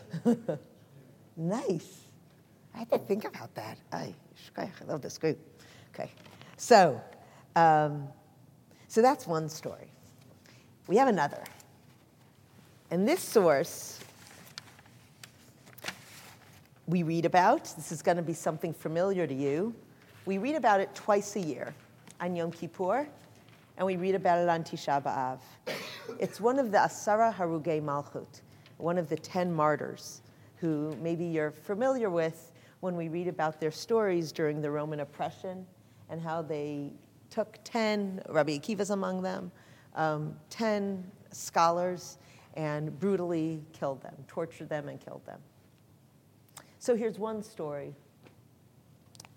Nice. I had to think about that. I, love this group. Okay, so, um, so that's one story. We have another. And this source we read about, this is going to be something familiar to you. We read about it twice a year on Yom Kippur, and we read about it on Tisha B'Av. It's one of the Asara Harugei Malchut, one of the ten martyrs who maybe you're familiar with when we read about their stories during the Roman oppression and how they took 10, Rabbi Akiva's among them, um, 10 scholars and brutally killed them, tortured them, and killed them. So here's one story.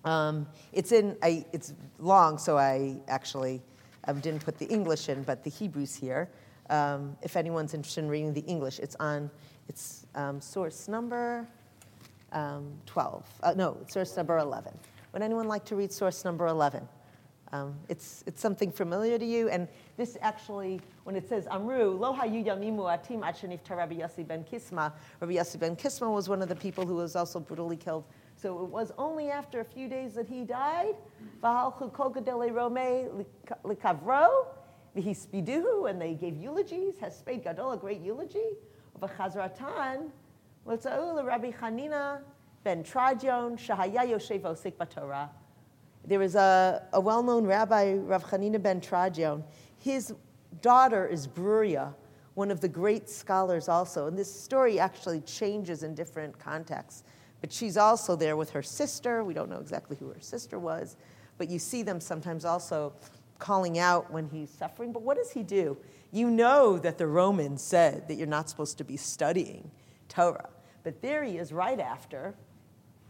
Um, it's in, I, it's long, so I actually um, didn't put the English in, but the Hebrew's here. Um, if anyone's interested in reading the English, it's on, it's um, source number um, 12. Uh, no, source number 11. Would anyone like to read source number 11? Um, it's, it's something familiar to you. And this actually, when it says Amru, Lo hayu yamimu atim achenif Rabbi Yossi ben Kisma, Rabbi Yossi ben Kisma was one of the people who was also brutally killed. So it was only after a few days that he died. V'halchu kol gadolei romei likavro, v'hispiduhu, and they gave eulogies, Hesped gadol, a great eulogy, of a v'chazratan, l'tza'u Rabbi Chanina ben Teradyon, shahaya yoshev osik b'Torah, there is a, a well known rabbi, Rav Chanina ben Teradyon. His daughter is Bruria, one of the great scholars also. And this story actually changes in different contexts. But she's also there with her sister. We don't know exactly who her sister was, but you see them sometimes also calling out when he's suffering. But what does he do? You know that the Romans said that you're not supposed to be studying Torah. But there he is right after,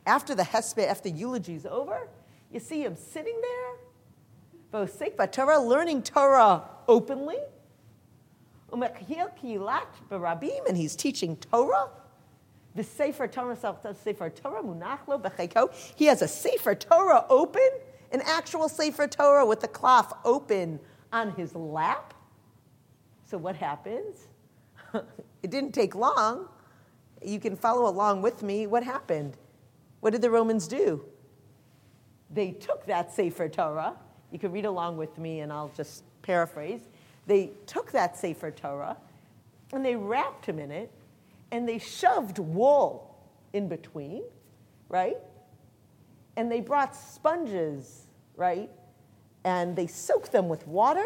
after the hesped, after the eulogy is over, you see him sitting there, Vosek Torah, learning Torah openly. And he's teaching Torah. The Sefer Torah, Sefer Torah, Munachlo. He has a Sefer Torah open, an actual Sefer Torah with the cloth open on his lap. So what happens? it didn't take long. You can follow along with me. What happened? What did the Romans do? they took that Sefer Torah. You can read along with me, and I'll just paraphrase. They took that Sefer Torah and they wrapped him in it and they shoved wool in between, right? And they brought sponges, right? And they soaked them with water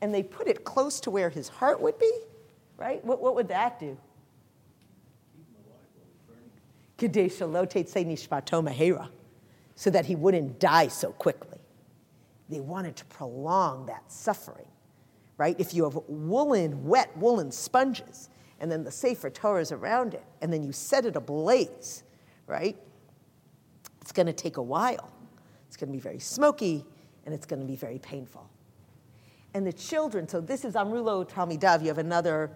and they put it close to where his heart would be, right? What, what would that do? So that he wouldn't die so quickly. They wanted to prolong that suffering, right? If you have woolen, wet woolen sponges, and then the Sefer Torah is around it, and then you set it ablaze, right? It's going to take a while. It's going to be very smoky, and it's going to be very painful. And the children, so this is Amrulo Talmidav. You have another,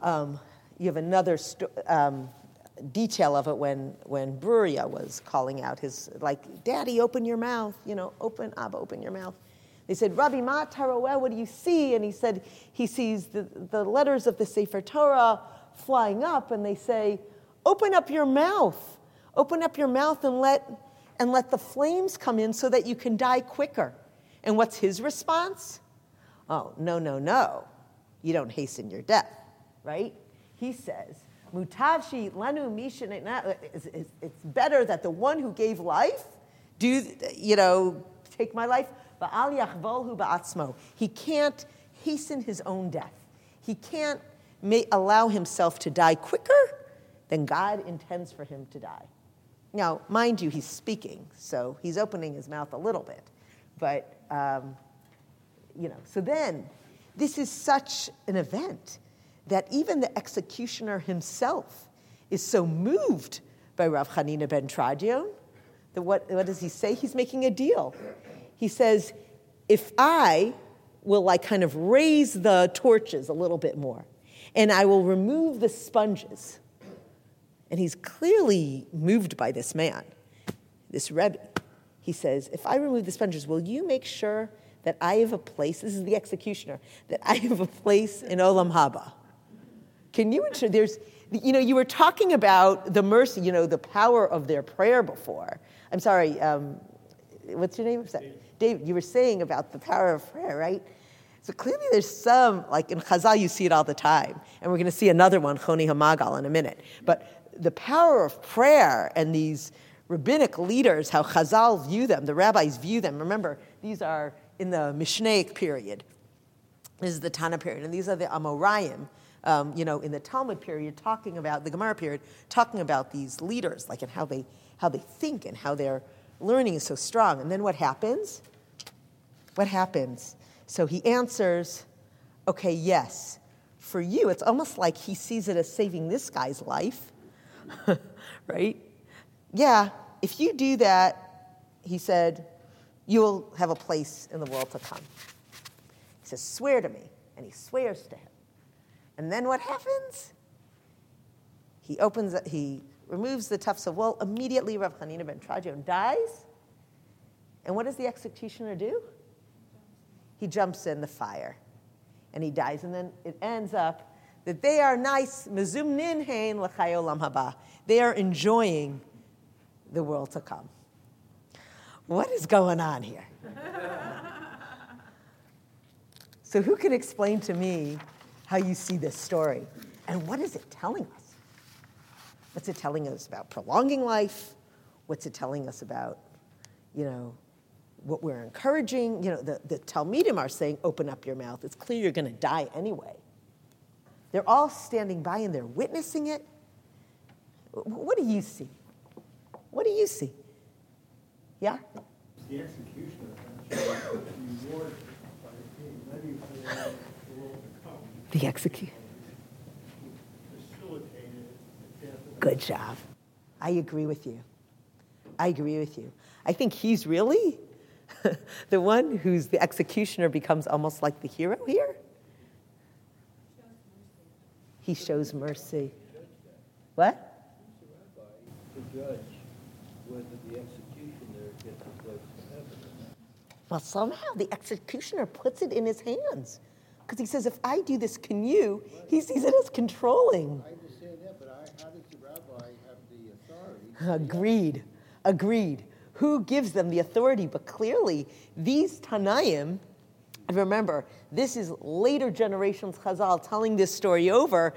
um, you have another sto- um, detail of it when, when Bruria was calling out his, like, Daddy, open your mouth, you know, open, Abba, open your mouth. They said, Rabbi Ma Taraweh, what do you see? And he said, he sees the, the letters of the Sefer Torah flying up, and they say, open up your mouth. Open up your mouth and let, and let the flames come in so that you can die quicker. And what's his response? Oh, no, no, no. You don't hasten your death, right? He says, Mutavshi lanu. It's better that the one who gave life do, you know, take my life. He can't hasten his own death. He can't may allow himself to die quicker than God intends for him to die. Now, mind you, he's speaking, so he's opening his mouth a little bit. But, um, you know, so then, this is such an event that even the executioner himself is so moved by Rav Hanina ben Teradyon that what, what does he say? He's making a deal. He says, if I will like kind of raise the torches a little bit more and I will remove the sponges, and he's clearly moved by this man, this Rebbe. He says, if I remove the sponges, will you make sure that I have a place, this is the executioner, that I have a place in Olam Haba? Can you ensure there's, you know, you were talking about the mercy, you know, the power of their prayer before. I'm sorry, um, what's your name? David. David, you were saying about the power of prayer, right? So clearly there's some, like in Chazal, you see it all the time. And we're going to see another one, Choni Hamagal, in a minute. But the power of prayer and these rabbinic leaders, how Chazal view them, the rabbis view them. Remember, these are in the Mishnaic period. This is the Tana period. And these are the Amoraim, um, you know, in the Talmud period, talking about the Gemara period, talking about these leaders, like and how they how they think and how their learning is so strong. And then what happens? What happens? So he answers, okay, yes. For you, it's almost like he sees it as saving this guy's life, right? Yeah, if you do that, he said, you'll have a place in the world to come. He says, swear to me. And he swears to him. And then what happens? He opens, he removes the tufts of wool. Immediately, Rav Hanina ben Teradyon dies. And what does the executioner do? He jumps in the fire and he dies. And then it ends up that they are nice, mezumnin hein l'chayolam haba. They are enjoying the world to come. What is going on here? so, who can explain to me how you see this story? And what is it telling us? What's it telling us about prolonging life? What's it telling us about, you know, what we're encouraging? You know, the, the Talmidim are saying, open up your mouth. It's clear you're going to die anyway. They're all standing by and they're witnessing it. What do you see? What do you see? Yeah? The executioner rewarded by being ready for the world to come. The execute. Facilitated the death of Good job. I agree with you. I agree with you. I think he's really the one who's the executioner becomes almost like the hero here. He shows mercy. What? to judge whether the executioner gets a place. Well, somehow the executioner puts it in his hands. Because he says, if I do this, can you? He sees it as controlling. I understand that, but I, how does the rabbi have the authority? Agreed. Agreed. Who gives them the authority? But clearly, these Tanaim, and remember, this is later generations Chazal telling this story over,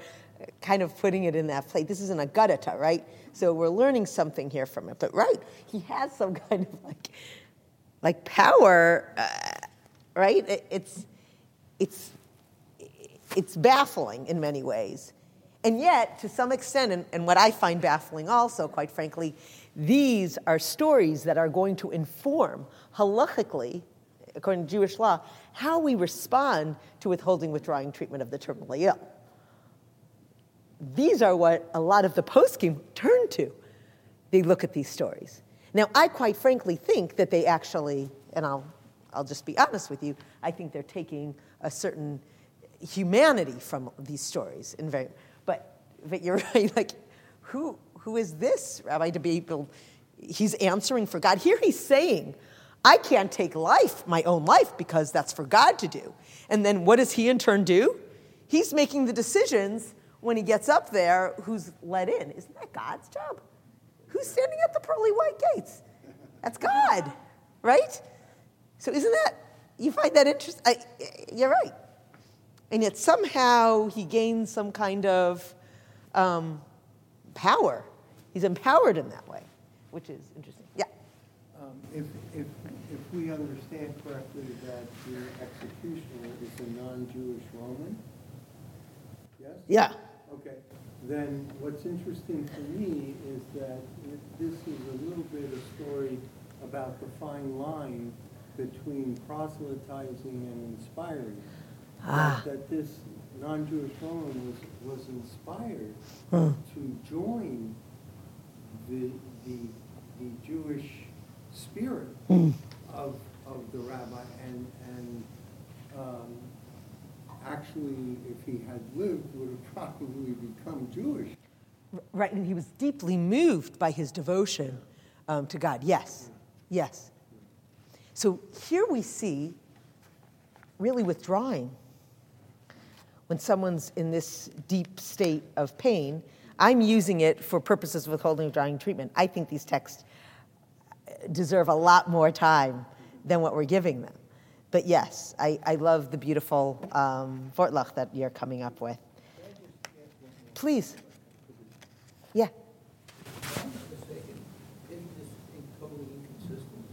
kind of putting it in that plate. This is an Agadata, right? So we're learning something here from it. But right, he has some kind of like, like power, uh, right? It- it's, it's, it's baffling in many ways. And yet, to some extent, and, and what I find baffling also, quite frankly, these are stories that are going to inform halachically, according to Jewish law, how we respond to withholding, withdrawing treatment of the terminally ill. These are what a lot of the poskim turn to. They look at these stories. Now, I quite frankly think that they actually, and I'll, I'll just be honest with you, I think they're taking a certain humanity from these stories. In very, but, but you're right, like, who, who is this rabbi to be able, he's answering for God. Here he's saying, I can't take life, my own life, because that's for God to do. And then what does he in turn do? He's making the decisions when he gets up there who's let in. Isn't that God's job? Who's standing at the pearly white gates? That's God, right? So isn't that, you find that interesting? You're right. And yet somehow he gains some kind of um, power. He's empowered in that way, which is interesting. Yeah. Um, if, if we understand correctly that the executioner is a non-Jewish Roman, yes? Yeah. Okay, then what's interesting to me is that this is a little bit of a story about the fine line between proselytizing and inspiring. Ah. That- this non-Jewish Roman was, was inspired Hmm. to join the, the, the Jewish spirit Hmm. Of, of the rabbi and, and, um, actually, if he had lived, would have probably become Jewish. Right, and he was deeply moved by his devotion um, to God. Yes, yes. So here we see really withdrawing. When someone's in this deep state of pain, I'm using it for purposes of withholding withdrawing treatment. I think these texts deserve a lot more time than what we're giving them. But yes, I, I love the beautiful um, Vortlach that you're coming up with. Please. Yeah. If I'm not mistaken, isn't this in- totally inconsistent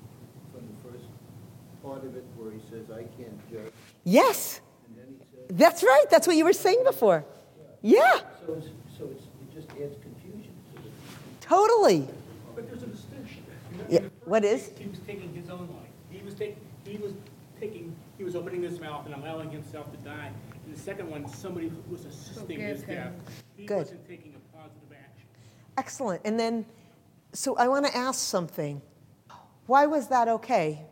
from the first part of it where he says, I can't judge, Yes. and then he says, That's right. That's what you were saying before. Yeah, so it's, so it's, it just adds confusion to it. totally. But there's a distinction. Yeah, what is? He was taking his own life. He was taking, he was taking, he was opening his mouth and allowing himself to die. And the second one, somebody was assisting his Forgive death. He Good. wasn't taking a positive action. Excellent. And then, so I want to ask something. Why was that okay?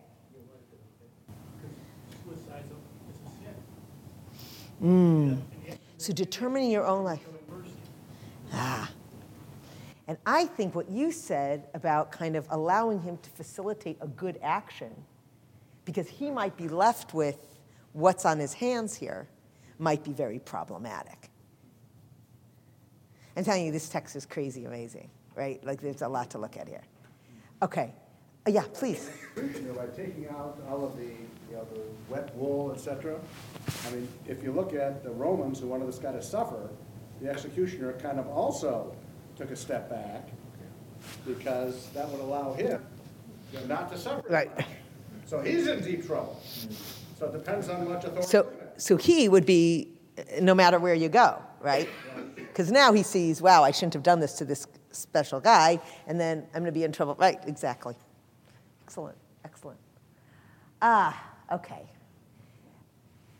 Suicide is a sin. Mm. So determining your own life. Ah. And I think what you said about kind of allowing him to facilitate a good action, because he might be left with what's on his hands here, might be very problematic. I'm telling you, this text is crazy amazing, right? Like, there's a lot to look at here. Okay. Uh, yeah, please. You know, by taking out all of the, you know, the wet wool, etc., I mean, if you look at the Romans who wanted this guy to suffer, the executioner kind of also took a step back because that would allow him not to suffer. Right. So he's in deep trouble. So it depends on much authority. So, so he would be no matter where you go, right? Because now he sees, wow, I shouldn't have done this to this special guy, and then I'm going to be in trouble. Right, exactly. Excellent, excellent. Ah, okay.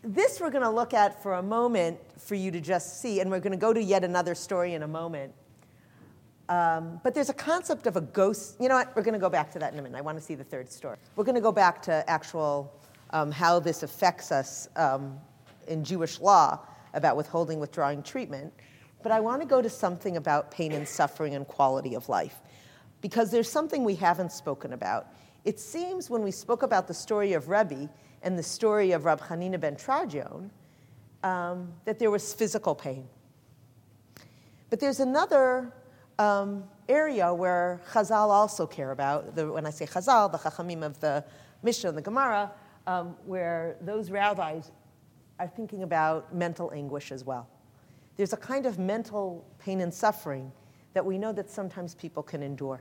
This we're going to look at for a moment for you to just see, and we're going to go to yet another story in a moment. Um, but there's a concept of a ghost. You know what? We're going to go back to that in a minute. I want to see the third story. We're going to go back to actual um, how this affects us um, in Jewish law about withholding, withdrawing treatment. But I want to go to something about pain and suffering and quality of life. Because there's something we haven't spoken about. It seems when we spoke about the story of Rebbe and the story of Rab Hanina ben Teradyon, um, that there was physical pain. But there's another um, area where Chazal also care about. The, when I say Chazal, the Chachamim of the Mishnah and the Gemara, um, where those rabbis are thinking about mental anguish as well. There's a kind of mental pain and suffering that we know that sometimes people can endure.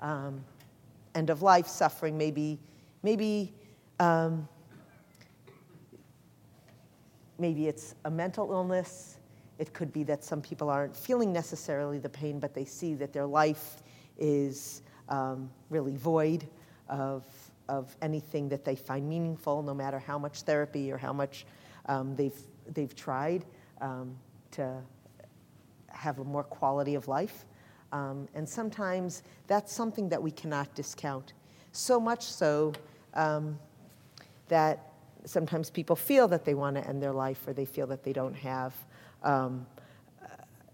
Um, end of life suffering, maybe, maybe, um, maybe it's a mental illness. It could be that some people aren't feeling necessarily the pain, but they see that their life is um, really void of, of anything that they find meaningful, no matter how much therapy or how much um, they've, they've tried um, to have a more quality of life. Um, and sometimes that's something that we cannot discount. So much so um, that sometimes people feel that they want to end their life or they feel that they don't have, um,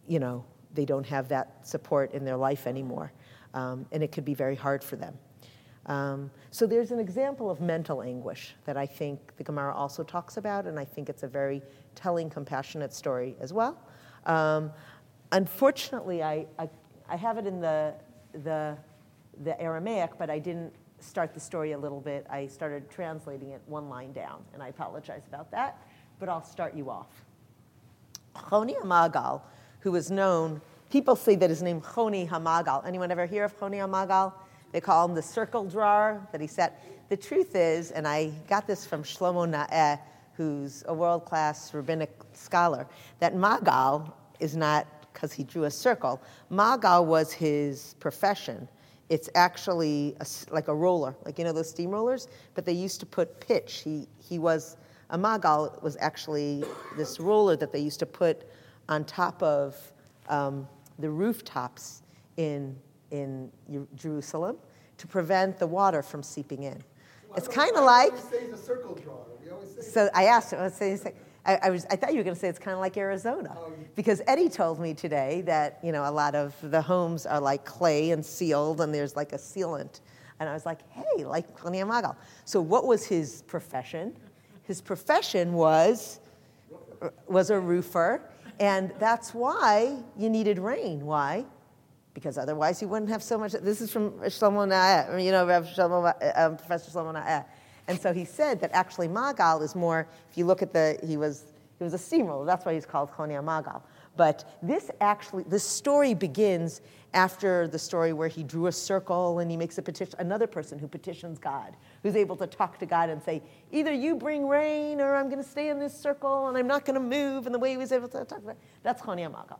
you know, they don't have that support in their life anymore. Um, and it could be very hard for them. Um, so there's an example of mental anguish that I think the Gemara also talks about, and I think it's a very telling, compassionate story as well. Um, unfortunately, I, I, I, have it in the, the, the Aramaic, but I didn't start the story a little bit. I started translating it one line down, and I apologize about that, but I'll start you off. Choni Hamagal, who was known, people say that his name Choni Hamagal. Anyone ever hear of Choni Hamagal? They call him the circle drawer that he set. The truth is, and I got this from Shlomo Naeh, who's a world class rabbinic scholar, that Magal is not because he drew a circle. Magal was his profession. It's actually a, like a roller, like you know those steamrollers, but they used to put pitch. He, he was, a Magal was actually this roller that they used to put on top of um, the rooftops in in Jerusalem to prevent the water from seeping in. Well, it's kind of like. So I asked him. Let's say, I, I, was, I thought you were going to say it's kind of like Arizona, oh, because Eddie told me today that you know a lot of the homes are like clay and sealed, and there's like a sealant. And I was like, hey, like Klania Magal. So what was his profession? His profession was was a roofer, and that's why you needed rain. Why? because otherwise you wouldn't have so much. This is from Shlomo Naeh, you know, Shlomo, um, Professor Shlomo Naeh. And so he said that actually Magal is more, if you look at the, he was, he was a steamroller, that's why he's called Chonia Magal. But this actually, this story begins after the story where he drew a circle and he makes a petition, another person who petitions God, who's able to talk to God and say, either you bring rain or I'm going to stay in this circle and I'm not going to move. And the way he was able to talk about that's Chonia Magal.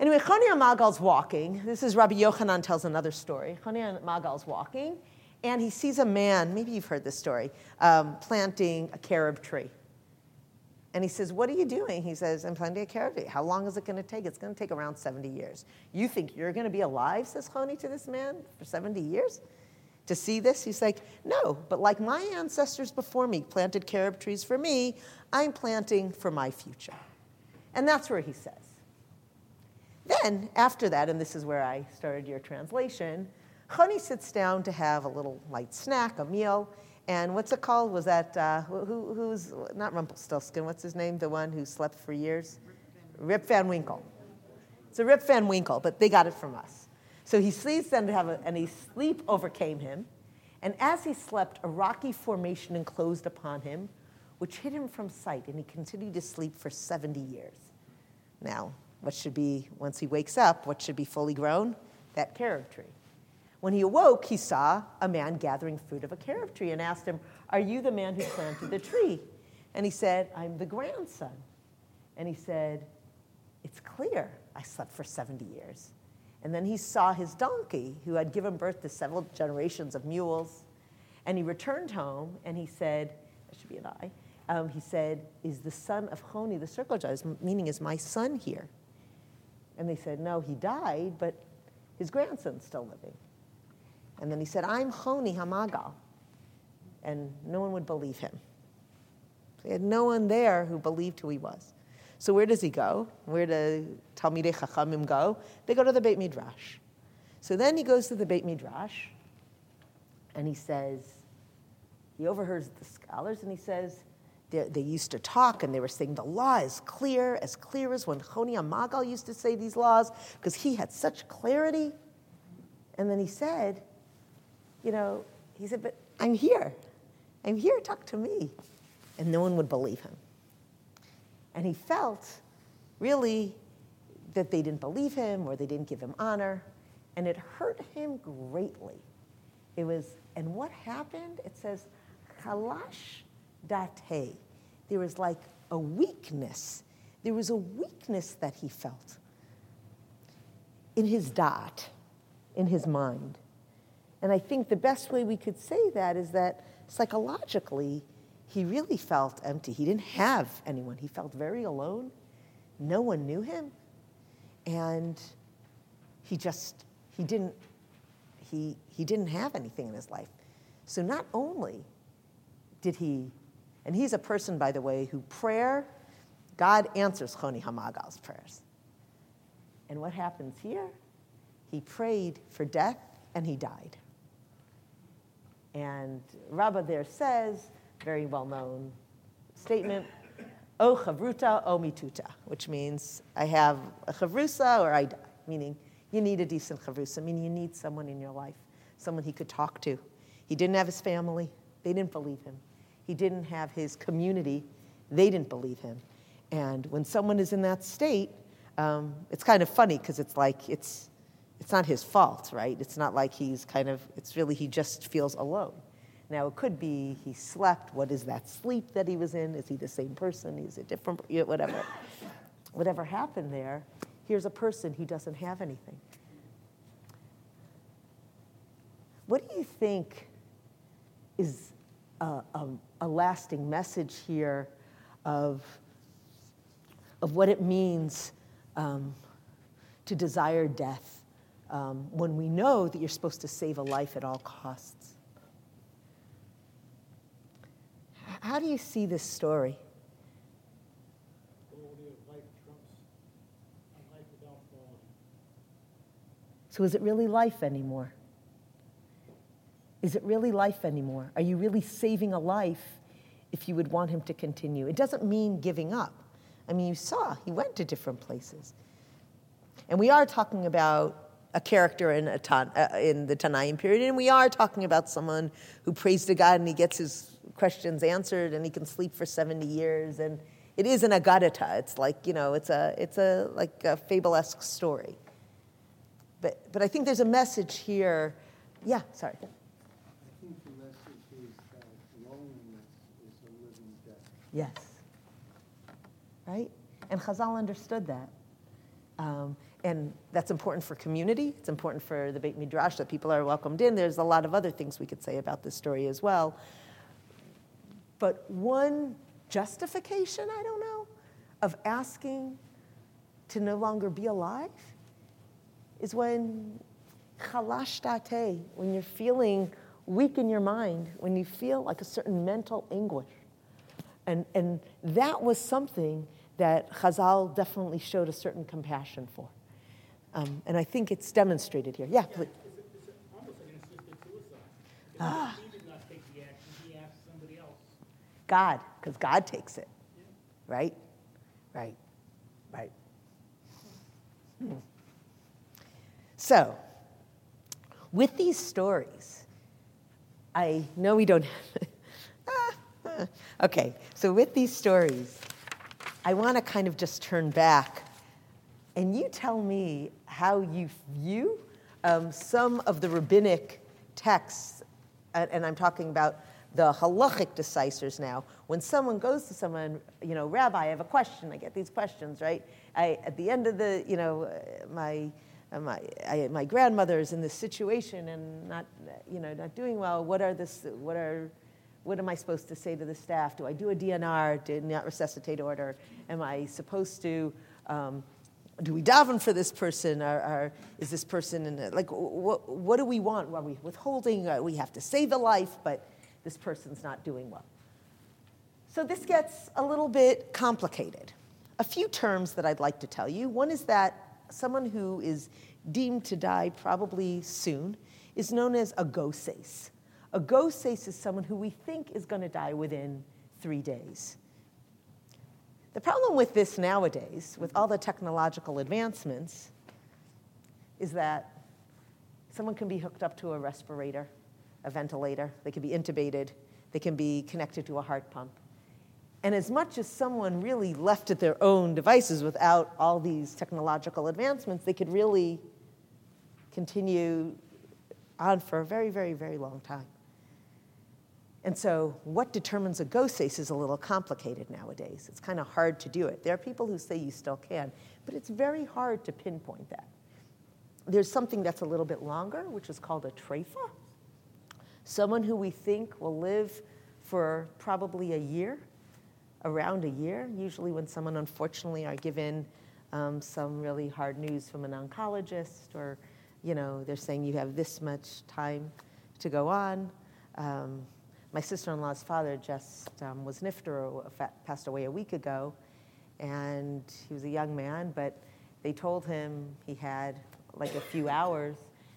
Anyway, Chania Magal's walking. This is Rabbi Yochanan tells another story. Chania Magal's walking, and he sees a man, maybe you've heard this story, um, planting a carob tree. And he says, What are you doing? He says, I'm planting a carob tree. How long is it going to take? It's going to take around 70 years. You think you're going to be alive, says Choni to this man, for 70 years? To see this? He's like, No, but like my ancestors before me planted carob trees for me, I'm planting for my future. And that's where he says, then, after that, and this is where I started your translation, Choni sits down to have a little light snack, a meal, and what's it called? Was that, uh, who, who's, not Rumpelstiltskin, what's his name? The one who slept for years? Rip Van Winkle. It's a Rip Van Winkle, but they got it from us. So he sleeps then to have a, and he sleep overcame him. And as he slept, a rocky formation enclosed upon him, which hid him from sight, and he continued to sleep for 70 years. Now, what should be, once he wakes up, what should be fully grown? That carob tree. When he awoke, he saw a man gathering fruit of a carob tree and asked him, Are you the man who planted the tree? And he said, I'm the grandson. And he said, It's clear I slept for 70 years. And then he saw his donkey, who had given birth to several generations of mules. And he returned home and he said, That should be an I. Um, he said, Is the son of Honi, the circle judge, meaning is my son here? And they said, No, he died, but his grandson's still living. And then he said, I'm Honi Hamagal. And no one would believe him. He had no one there who believed who he was. So where does he go? Where do Talmidei Chachamim go? They go to the Beit Midrash. So then he goes to the Beit Midrash, and he says, he overhears the scholars, and he says, they, they, used to talk, and they were saying the law is clear, as clear as when Choni Amagal used to say these laws, because he had such clarity. And then he said, you know, he said, but I'm here. I'm here, talk to me. And no one would believe him. And he felt really that they didn't believe him or they didn't give him honor. And it hurt him greatly. It was, and what happened? It says, chalash date. There was like a weakness. There was a weakness that he felt in his dot, in his mind. And I think the best way we could say that is that psychologically, he really felt empty. He didn't have anyone. He felt very alone. No one knew him. And he just, he didn't, he, he didn't have anything in his life. So not only did he, and he's a person, by the way, who prayer, God answers Choni Hamagal's prayers. And what happens here? He prayed for death and he died. And Rabbah there says, very well known statement, O chavruta, o mituta, which means I have a chavrusa or I die, meaning you need a decent chavrusa, meaning you need someone in your life, someone he could talk to. He didn't have his family, they didn't believe him. He didn't have his community, they didn't believe him. And when someone is in that state, um, it's kind of funny because it's like it's it's not his fault, right? It's not like he's kind of, it's really he just feels alone. Now, it could be he slept. What is that sleep that he was in? Is he the same person? Is it different? Whatever. Whatever happened there, here's a person who doesn't have anything. What do you think is a, a, a lasting message here of, of what it means um, to desire death? Um, when we know that you're supposed to save a life at all costs. How do you see this story? So, is it really life anymore? Is it really life anymore? Are you really saving a life if you would want him to continue? It doesn't mean giving up. I mean, you saw he went to different places. And we are talking about a character in, a tan, uh, in the Tanaim period, and we are talking about someone who prays to God and he gets his questions answered and he can sleep for 70 years. And it is an agadata. It's like, you know, it's a, it's a, like a fable-esque story. But, but I think there's a message here. Yeah, sorry. I think the message is that loneliness is a living death. Yes. Right? And Chazal understood that. Um, and that's important for community. It's important for the Beit Midrash that people are welcomed in. There's a lot of other things we could say about this story as well. But one justification, I don't know, of asking to no longer be alive is when chalash date, when you're feeling weak in your mind, when you feel like a certain mental anguish. And, and that was something that Chazal definitely showed a certain compassion for. Um, and I think it's demonstrated here. Yeah, please. Else. God, because God takes it. Right? Right. Right. Hmm. So, with these stories, I know we don't Ah, ah. okay, so with these stories, I want to kind of just turn back and you tell me how you view um, some of the rabbinic texts, and, and I'm talking about the halachic decisors now. When someone goes to someone, you know, Rabbi, I have a question. I get these questions, right? I, at the end of the, you know, uh, my uh, my, I, my grandmother is in this situation and not, you know, not doing well. What are this? What are, what am I supposed to say to the staff? Do I do a DNR? Did not resuscitate order? Am I supposed to? Um, do we daven for this person? Or, or is this person in like what? What do we want? Are we withholding? We have to save a life, but this person's not doing well. So this gets a little bit complicated. A few terms that I'd like to tell you. One is that someone who is deemed to die probably soon is known as a goses. A goses is someone who we think is going to die within three days. The problem with this nowadays, with all the technological advancements, is that someone can be hooked up to a respirator, a ventilator, they can be intubated, they can be connected to a heart pump. And as much as someone really left at their own devices without all these technological advancements, they could really continue on for a very, very, very long time. And so, what determines a goses is a little complicated nowadays. It's kind of hard to do it. There are people who say you still can, but it's very hard to pinpoint that. There's something that's a little bit longer, which is called a treifa. Someone who we think will live for probably a year, around a year, usually when someone unfortunately are given um, some really hard news from an oncologist or, you know, they're saying you have this much time to go on. Um, my sister-in-law's father just um, was nifter, passed away a week ago, and he was a young man, but they told him he had like a few hours,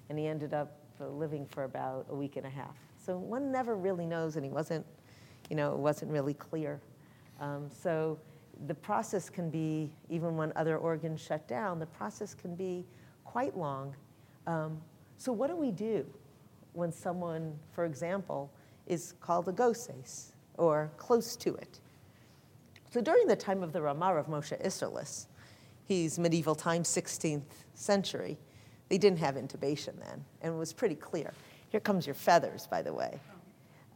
and he ended up living for about a week and a half. So one never really knows, and he wasn't, you know, it wasn't really clear. Um, so the process can be, even when other organs shut down, the process can be quite long. Um, so what do we do when someone, for example, is called a goses or close to it? So during the time of the Ramah of Moshe Isserles, he's medieval time, 16th century, they didn't have intubation then, and it was pretty clear. Here comes your feathers, by the way.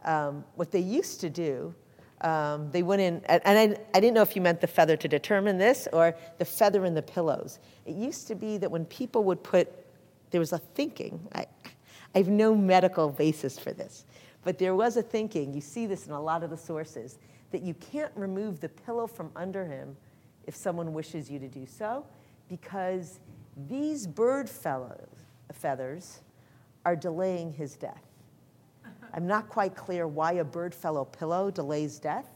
Um, what they used to do, um, they went in, and I, I didn't know if you meant the feather to determine this or the feather in the pillows. It used to be that when people would put, there was a thinking, I, I have no medical basis for this, but there was a thinking, you see this in a lot of the sources, that you can't remove the pillow from under him if someone wishes you to do so, because these bird fellows, feathers are delaying his death. I'm not quite clear why a bird fellow pillow delays death,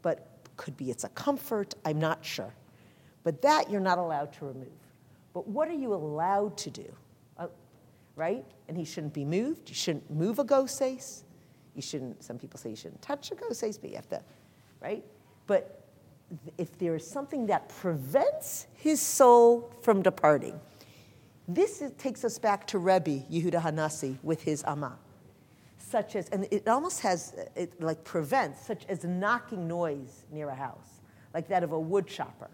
but could be it's a comfort, I'm not sure. But that you're not allowed to remove. But what are you allowed to do? Uh, right? And he shouldn't be moved. You shouldn't move a goses. You shouldn't, some people say you shouldn't touch a goses. but you have to, right? But if there is something that prevents his soul from departing, this is, takes us back to Rebbe Yehuda Hanassi with his Amma, such as, and it almost has, it like prevents, such as knocking noise near a house, like that of a wood chopper,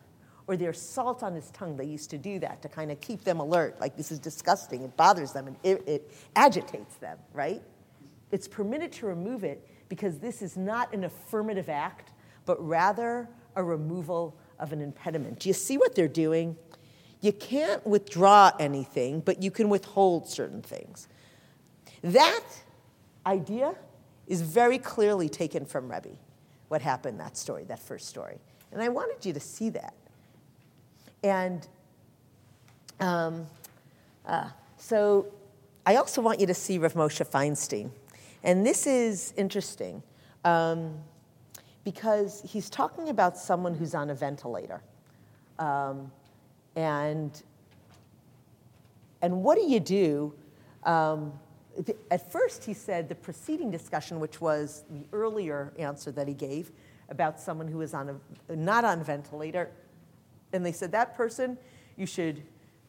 or there's salt on his tongue. They used to do that to kind of keep them alert, like this is disgusting, it bothers them, and it, it agitates them, right? It's permitted to remove it because this is not an affirmative act, but rather a removal of an impediment. Do you see what they're doing? You can't withdraw anything, but you can withhold certain things. That idea is very clearly taken from Rebbe, what happened that story, that first story. And I wanted you to see that. And um, uh, so I also want you to see Rav Moshe Feinstein. And this is interesting um, because he's talking about someone who's on a ventilator. Um, and And what do you do? Um, at first, he said the preceding discussion, which was the earlier answer that he gave about someone who is on a, not on a ventilator, and they said that person, you should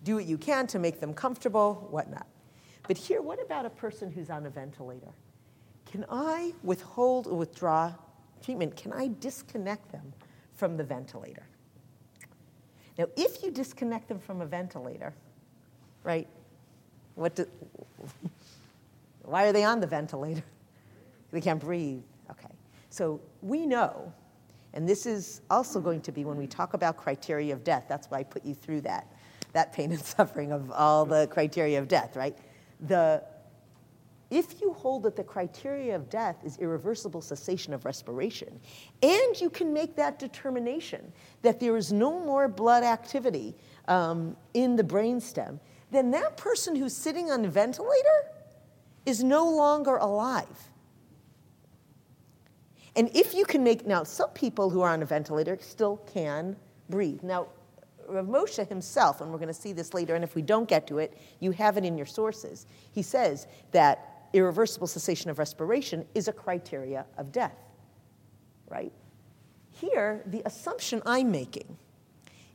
do what you can to make them comfortable, whatnot. But here, what about a person who's on a ventilator? Can I withhold or withdraw treatment? Can I disconnect them from the ventilator? Now, if you disconnect them from a ventilator, right, what do, why are they on the ventilator? They can't breathe. Okay. So we know, and this is also going to be when we talk about criteria of death, that's why I put you through that, that pain and suffering of all the criteria of death, right? The, if you hold that the criteria of death is irreversible cessation of respiration, and you can make that determination that there is no more blood activity um, in the brainstem, then that person who's sitting on a ventilator is no longer alive. And if you can make, now some people who are on a ventilator still can breathe. Now, Rav Moshe himself, and we're going to see this later, and if we don't get to it, you have it in your sources. He says that irreversible cessation of respiration is a criteria of death, right? Here, the assumption I'm making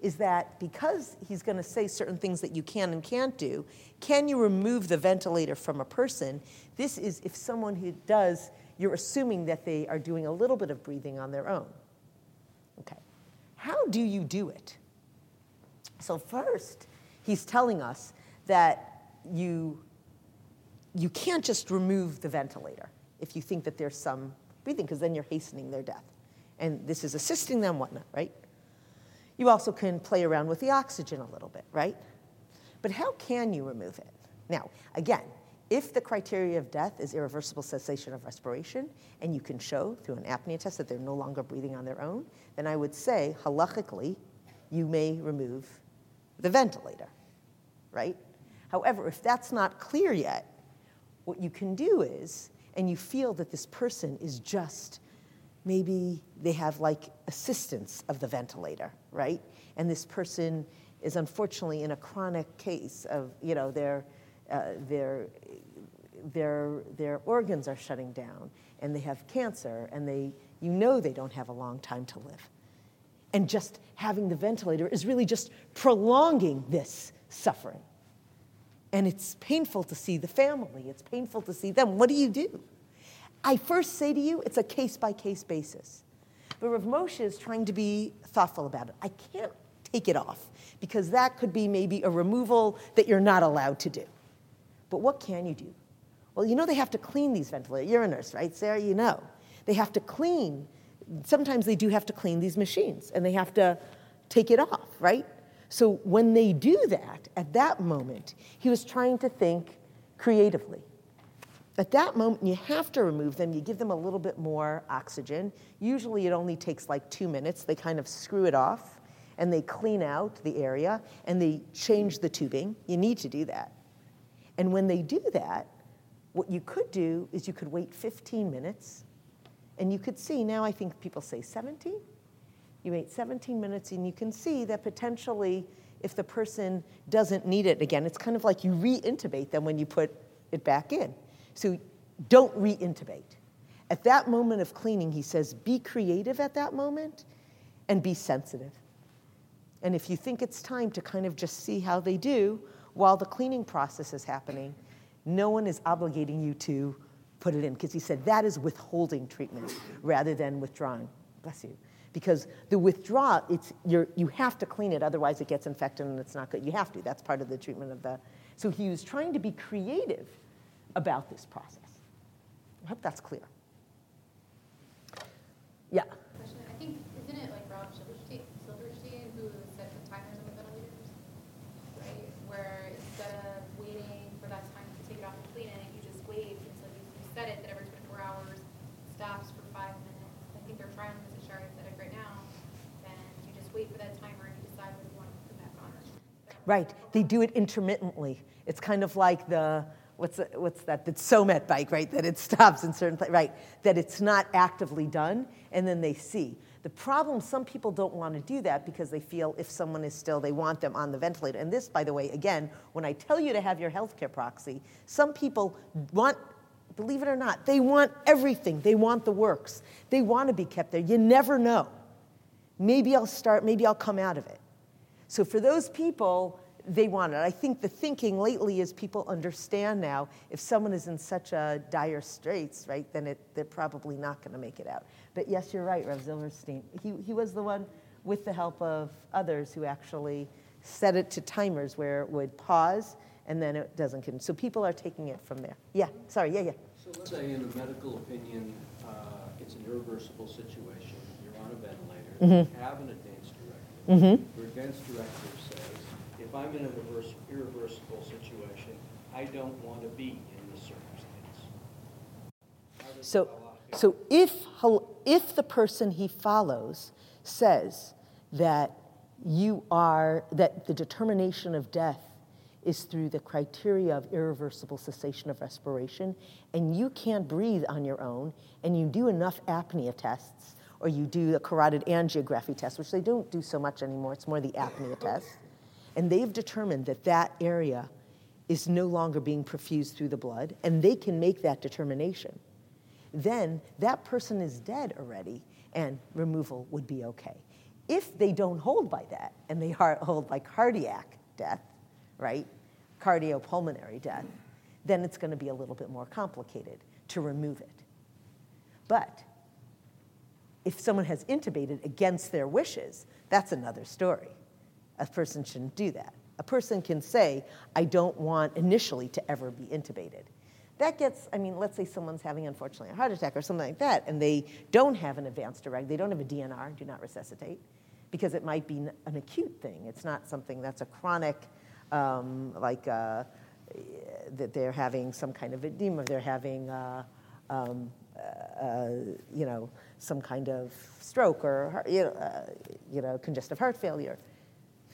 is that because he's going to say certain things that you can and can't do, can you remove the ventilator from a person? This is if someone who does, you're assuming that they are doing a little bit of breathing on their own. Okay. How do you do it? So, first, he's telling us that you, you can't just remove the ventilator if you think that there's some breathing, because then you're hastening their death. And this is assisting them, whatnot, right? You also can play around with the oxygen a little bit, right? But how can you remove it? Now, again, if the criteria of death is irreversible cessation of respiration, and you can show through an apnea test that they're no longer breathing on their own, then I would say, halachically, you may remove the ventilator, right? However, if that's not clear yet, what you can do is, and you feel that this person is just, maybe they have like assistance of the ventilator, right? And this person is unfortunately in a chronic case of, you know, their, uh, their, their, their organs are shutting down and they have cancer and they, you know they don't have a long time to live and just having the ventilator is really just prolonging this suffering. And it's painful to see the family, it's painful to see them. What do you do? I first say to you, it's a case by case basis. But Rav Moshe is trying to be thoughtful about it. I can't take it off because that could be maybe a removal that you're not allowed to do. But what can you do? Well, you know they have to clean these ventilators. You're a nurse, right, Sarah? You know. They have to clean sometimes they do have to clean these machines and they have to take it off, right? So when they do that, at that moment, he was trying to think creatively. At that moment, you have to remove them. You give them a little bit more oxygen. Usually, it only takes like two minutes. They kind of screw it off and they clean out the area and they change the tubing. You need to do that. And when they do that, what you could do is you could wait 15 minutes and you could see, now I think people say 17. You wait 17 minutes and you can see that potentially if the person doesn't need it again, it's kind of like you re-intubate them when you put it back in. So don't re-intubate. At that moment of cleaning, he says, be creative at that moment and be sensitive. And if you think it's time to kind of just see how they do while the cleaning process is happening, no one is obligating you to put it in because he said that is withholding treatment rather than withdrawing. Bless you. Because the withdraw, it's, you're, you have to clean it, otherwise it gets infected and it's not good. You have to. That's part of the treatment of the. So he was trying to be creative about this process. I hope that's clear. Yeah. Question. I think isn't it like Rob Silverstein, Silverstein who said the timers on the ventilators, right? Where instead of waiting for that time to take it off and clean it, you just wait until you, you set it that every 24 hours stops for five minutes. I think they're trying this at Shaare Zedek right now. Then you just wait for that timer and you decide whether you want to put it back on or not. Right. They do it intermittently. It's kind of like the what's, the- what's that, that Zomet bike, right? That it stops in certain, pla- right? That it's not actively done, and then they see. The problem, some people don't want to do that because they feel if someone is still, they want them on the ventilator. And this, by the way, again, when I tell you to have your healthcare proxy, some people want, believe it or not, they want everything. They want the works. They want to be kept there. You never know. Maybe I'll start, maybe I'll come out of it. So for those people, they want it. I think the thinking lately is people understand now if someone is in such a dire straits, right, then it, they're probably not going to make it out. But yes, you're right, Rev Zilverstein. He, he was the one with the help of others who actually set it to timers where it would pause and then it doesn't continue. So people are taking it from there. Yeah, sorry, yeah, yeah. So let's say in a medical opinion, uh, it's an irreversible situation, you're on a ventilator, you have an Mm-hmm. directive. Your advanced directive says, if I'm in an irreversible situation, I don't want to be in this circumstance. How does So, so if, hal- if the person he follows says that you are, that the determination of death is through the criteria of irreversible cessation of respiration, and you can't breathe on your own, and you do enough apnea tests, or you do a carotid angiography test, which they don't do so much anymore, it's more the apnea test, and they've determined that that area is no longer being perfused through the blood, and they can make that determination then that person is dead already and removal would be okay. If they don't hold by that and they hold by cardiac death, right, cardiopulmonary death, then it's going to be a little bit more complicated to remove it. But if someone has intubated against their wishes, that's another story. A person shouldn't do that. A person can say, I don't want initially to ever be intubated. That gets, I mean, let's say someone's having, unfortunately, a heart attack or something like that, and they don't have an advanced direct, they don't have a DNR, do not resuscitate, because it might be an acute thing. It's not something that's a chronic, um, like uh, that they're having some kind of edema, they're having, uh, um, uh, you know, some kind of stroke or, you know, uh, you know, congestive heart failure.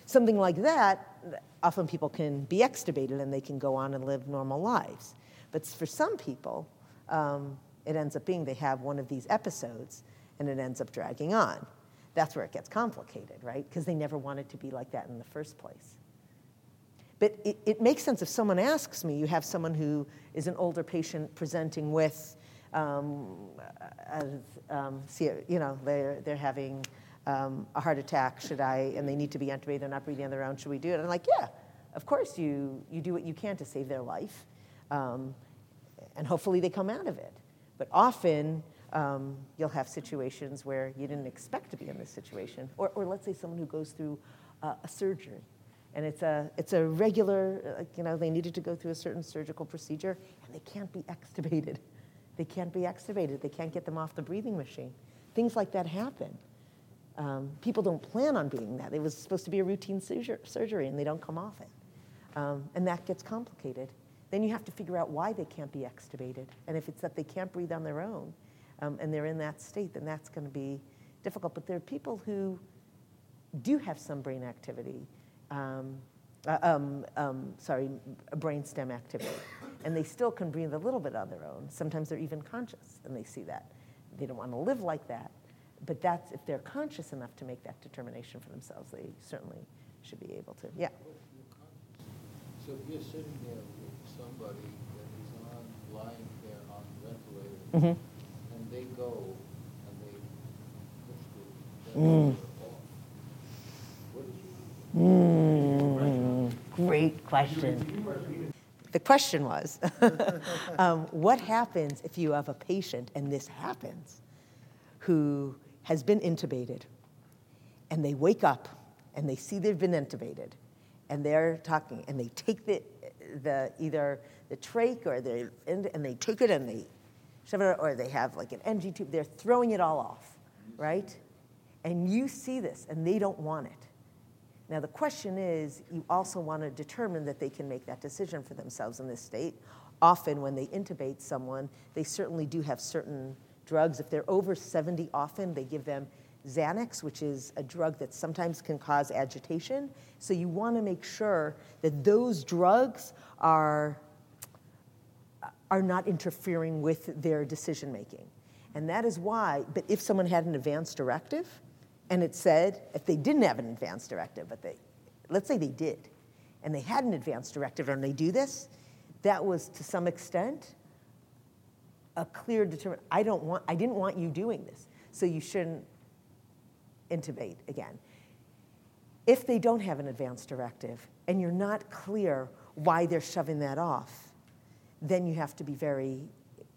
Something like that, often people can be extubated and they can go on and live normal lives. But for some people, um, it ends up being they have one of these episodes and it ends up dragging on. That's where it gets complicated, right? Because they never wanted to be like that in the first place. But it, it makes sense if someone asks me, you have someone who is an older patient presenting with, um, as, um, you know, they're, they're having um, a heart attack, should I, and they need to be intubated, they're not breathing on their own, should we do it? And I'm like, yeah, of course you, you do what you can to save their life. Um, and hopefully they come out of it. But often um, you'll have situations where you didn't expect to be in this situation. Or, or let's say someone who goes through uh, a surgery and it's a, it's a regular, you know, they needed to go through a certain surgical procedure and they can't be extubated. They can't be extubated. They can't get them off the breathing machine. Things like that happen. Um, people don't plan on being that. It was supposed to be a routine surger- surgery and they don't come off it. Um, and that gets complicated. Then you have to figure out why they can't be extubated. And if it's that they can't breathe on their own um, and they're in that state, then that's going to be difficult. But there are people who do have some brain activity, um, uh, um, um, sorry, brainstem activity, and they still can breathe a little bit on their own. Sometimes they're even conscious, and they see that. They don't want to live like that, but that's if they're conscious enough to make that determination for themselves, they certainly should be able to. Yeah. So if you're sitting there with somebody that is on, lying there on the ventilator, Mhm. and they go and they push the Mm. off, what is your Mm, great question. The question was um, what happens if you have a patient, and this happens, who has been intubated, and they wake up and they see they've been intubated, and they're talking, and they take the, the either the trach or they and they take it and they shove it, or they have like an NG tube, they're throwing it all off, right? And you see this, and they don't want it. Now, the question is you also want to determine that they can make that decision for themselves in this state. Often, when they intubate someone, they certainly do have certain drugs. If they're over 70, often they give them Xanax, which is a drug that sometimes can cause agitation. So, you want to make sure that those drugs are are not interfering with their decision making. And that is why, but if someone had an advance directive and it said, if they didn't have an advance directive, but they, let's say they did, and they had an advance directive and they do this, that was to some extent a clear determination. I don't want, I didn't want you doing this, so you shouldn't intubate again. If they don't have an advance directive and you're not clear why they're shoving that off, then you have to be very,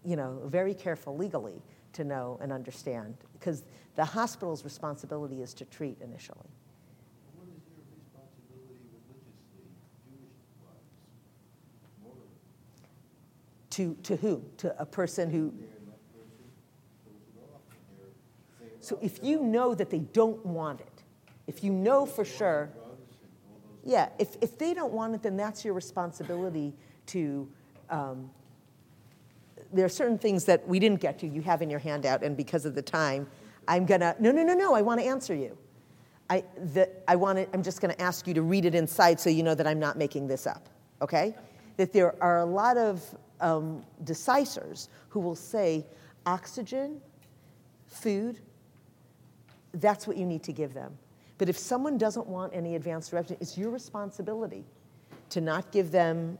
you know, very careful legally to know and understand because the hospital's responsibility is to treat initially. What is your responsibility religiously, Jewish-wise. To, to who? To a person who. There and that person throws it off, and they're, they So if you know that they don't want it, if you know for sure, drugs and all those yeah, if, if they don't want it, then that's your responsibility to. Um, there are certain things that we didn't get to, you have in your handout, and because of the time, I'm gonna. No, no, no, no, I wanna answer you. I, the, I want to, I'm just to ask you to read it inside so you know that I'm not making this up, okay? That there are a lot of um, decisors who will say oxygen, food, that's what you need to give them. But if someone doesn't want any advanced directive, it's your responsibility to not give them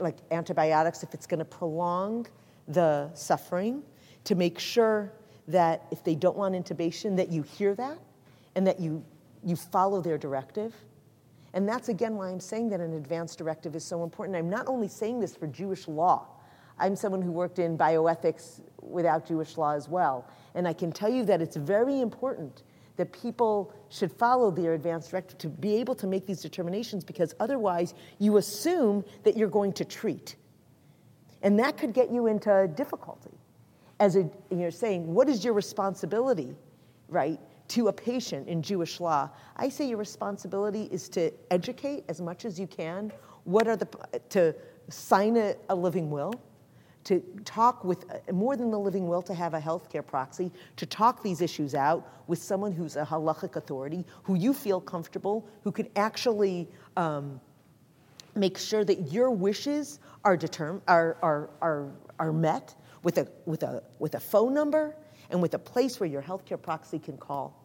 like antibiotics if it's going to prolong the suffering, to make sure that if they don't want intubation, that you hear that and that you, you follow their directive. And that's again why I'm saying that an advance directive is so important. I'm not only saying this for Jewish law, I'm someone who worked in bioethics without Jewish law as well. And I can tell you that it's very important that people should follow their advance directive to be able to make these determinations because otherwise you assume that you're going to treat. And that could get you into difficulty. As a, you're saying, what is your responsibility, right, to a patient in Jewish law? I say your responsibility is to educate as much as you can. What are the, to sign a, a living will, to talk with more than the living will, to have a healthcare proxy, to talk these issues out with someone who's a halachic authority, who you feel comfortable, who could actually um, make sure that your wishes are, determ- are, are, are, are met with a, with, a, with a phone number and with a place where your healthcare proxy can call.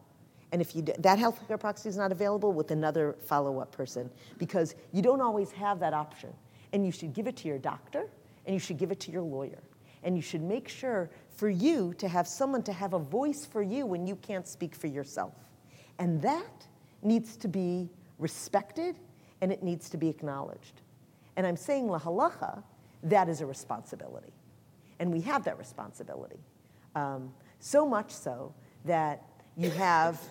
And if you, that healthcare proxy is not available, with another follow up person, because you don't always have that option. And you should give it to your doctor and you should give it to your lawyer. And you should make sure for you to have someone to have a voice for you when you can't speak for yourself. And that needs to be respected and it needs to be acknowledged. And I'm saying la halacha, that is a responsibility. And we have that responsibility. Um, so much so that you have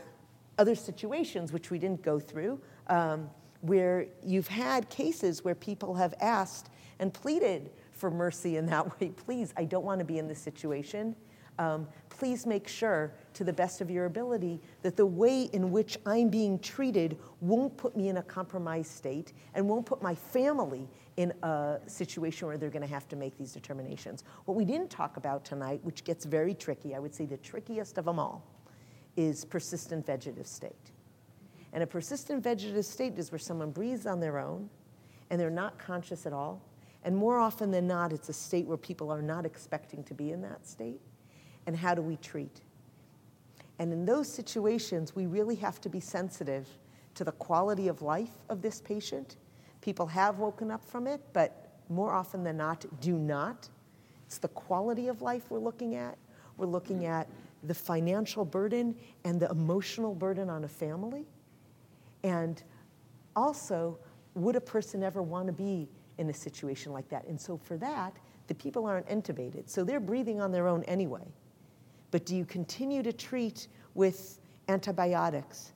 other situations, which we didn't go through, um, where you've had cases where people have asked and pleaded for mercy in that way. Please, I don't want to be in this situation. Um, please make sure, to the best of your ability, that the way in which I'm being treated won't put me in a compromised state and won't put my family in a situation where they're going to have to make these determinations. What we didn't talk about tonight, which gets very tricky, I would say the trickiest of them all, is persistent vegetative state. And a persistent vegetative state is where someone breathes on their own and they're not conscious at all. And more often than not, it's a state where people are not expecting to be in that state. And how do we treat? And in those situations, we really have to be sensitive to the quality of life of this patient. People have woken up from it, but more often than not, do not. It's the quality of life we're looking at. We're looking at the financial burden and the emotional burden on a family. And also, would a person ever want to be in a situation like that? And so, for that, the people aren't intubated. So, they're breathing on their own anyway. But do you continue to treat with antibiotics?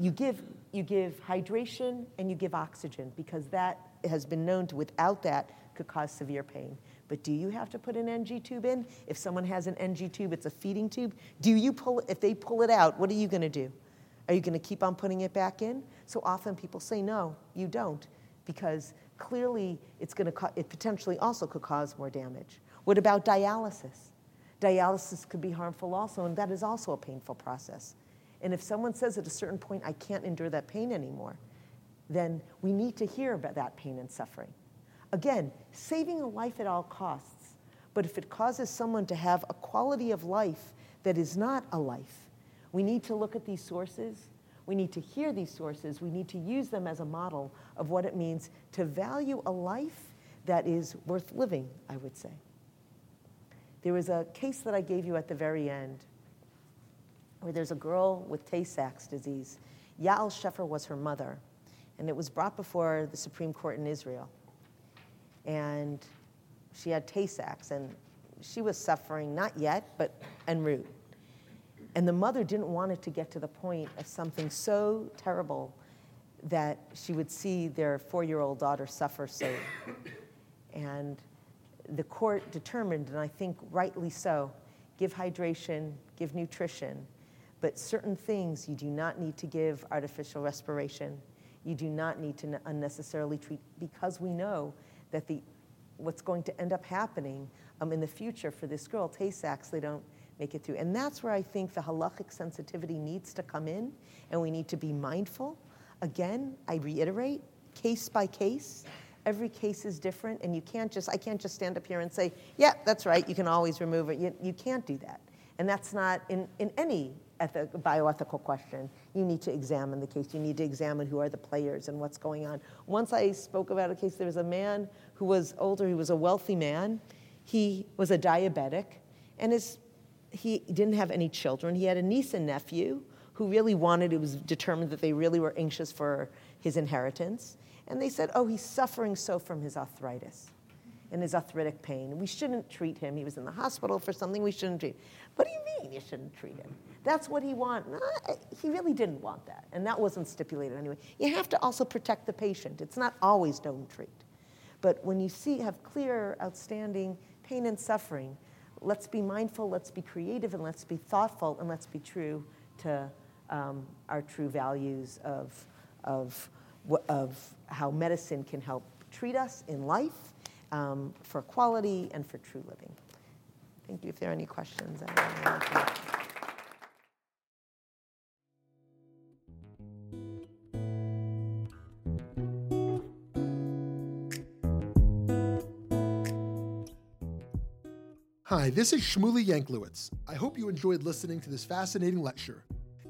You give, you give hydration and you give oxygen because that has been known to, without that, could cause severe pain. But do you have to put an NG tube in? If someone has an NG tube, it's a feeding tube. Do you pull, if they pull it out, what are you going to do? Are you going to keep on putting it back in? So often people say, no, you don't, because clearly it's going to, co- it potentially also could cause more damage. What about dialysis? Dialysis could be harmful also, and that is also a painful process. And if someone says at a certain point, I can't endure that pain anymore, then we need to hear about that pain and suffering. Again, saving a life at all costs but if it causes someone to have a quality of life that is not a life, we need to look at these sources. We need to hear these sources. We need to use them as a model of what it means to value a life that is worth living, I would say. There was a case that I gave you at the very end where there's a girl with Tay Sachs disease. Yael Sheffer was her mother, and it was brought before the Supreme Court in Israel. And she had Tay Sachs, and she was suffering, not yet, but en route. And the mother didn't want it to get to the point of something so terrible that she would see their four year old daughter suffer so. And the court determined, and I think rightly so, give hydration, give nutrition, but certain things you do not need to give artificial respiration. You do not need to unnecessarily treat because we know that the what's going to end up happening um, in the future for this girl, Tay Sachs, they don't make it through. And that's where I think the halachic sensitivity needs to come in, and we need to be mindful. Again, I reiterate, case by case. Every case is different, and you can't just, I can't just stand up here and say, yeah, that's right, you can always remove it. You, you can't do that. And that's not in, in any ethic, bioethical question. You need to examine the case. You need to examine who are the players and what's going on. Once I spoke about a case, there was a man who was older, he was a wealthy man. He was a diabetic, and his, he didn't have any children. He had a niece and nephew who really wanted, it was determined that they really were anxious for his inheritance. And they said, oh, he's suffering so from his arthritis and his arthritic pain. We shouldn't treat him. He was in the hospital for something we shouldn't treat. What do you mean you shouldn't treat him? That's what he wanted. he really didn't want that, and that wasn't stipulated anyway. You have to also protect the patient. It's not always don't treat. But when you see, have clear, outstanding pain and suffering, let's be mindful, let's be creative, and let's be thoughtful, and let's be true to um, our true values of, of, of how medicine can help treat us in life um, for quality and for true living. Thank you. If there are any questions, Hi, this is Shmuly Yanklowitz. I hope you enjoyed listening to this fascinating lecture.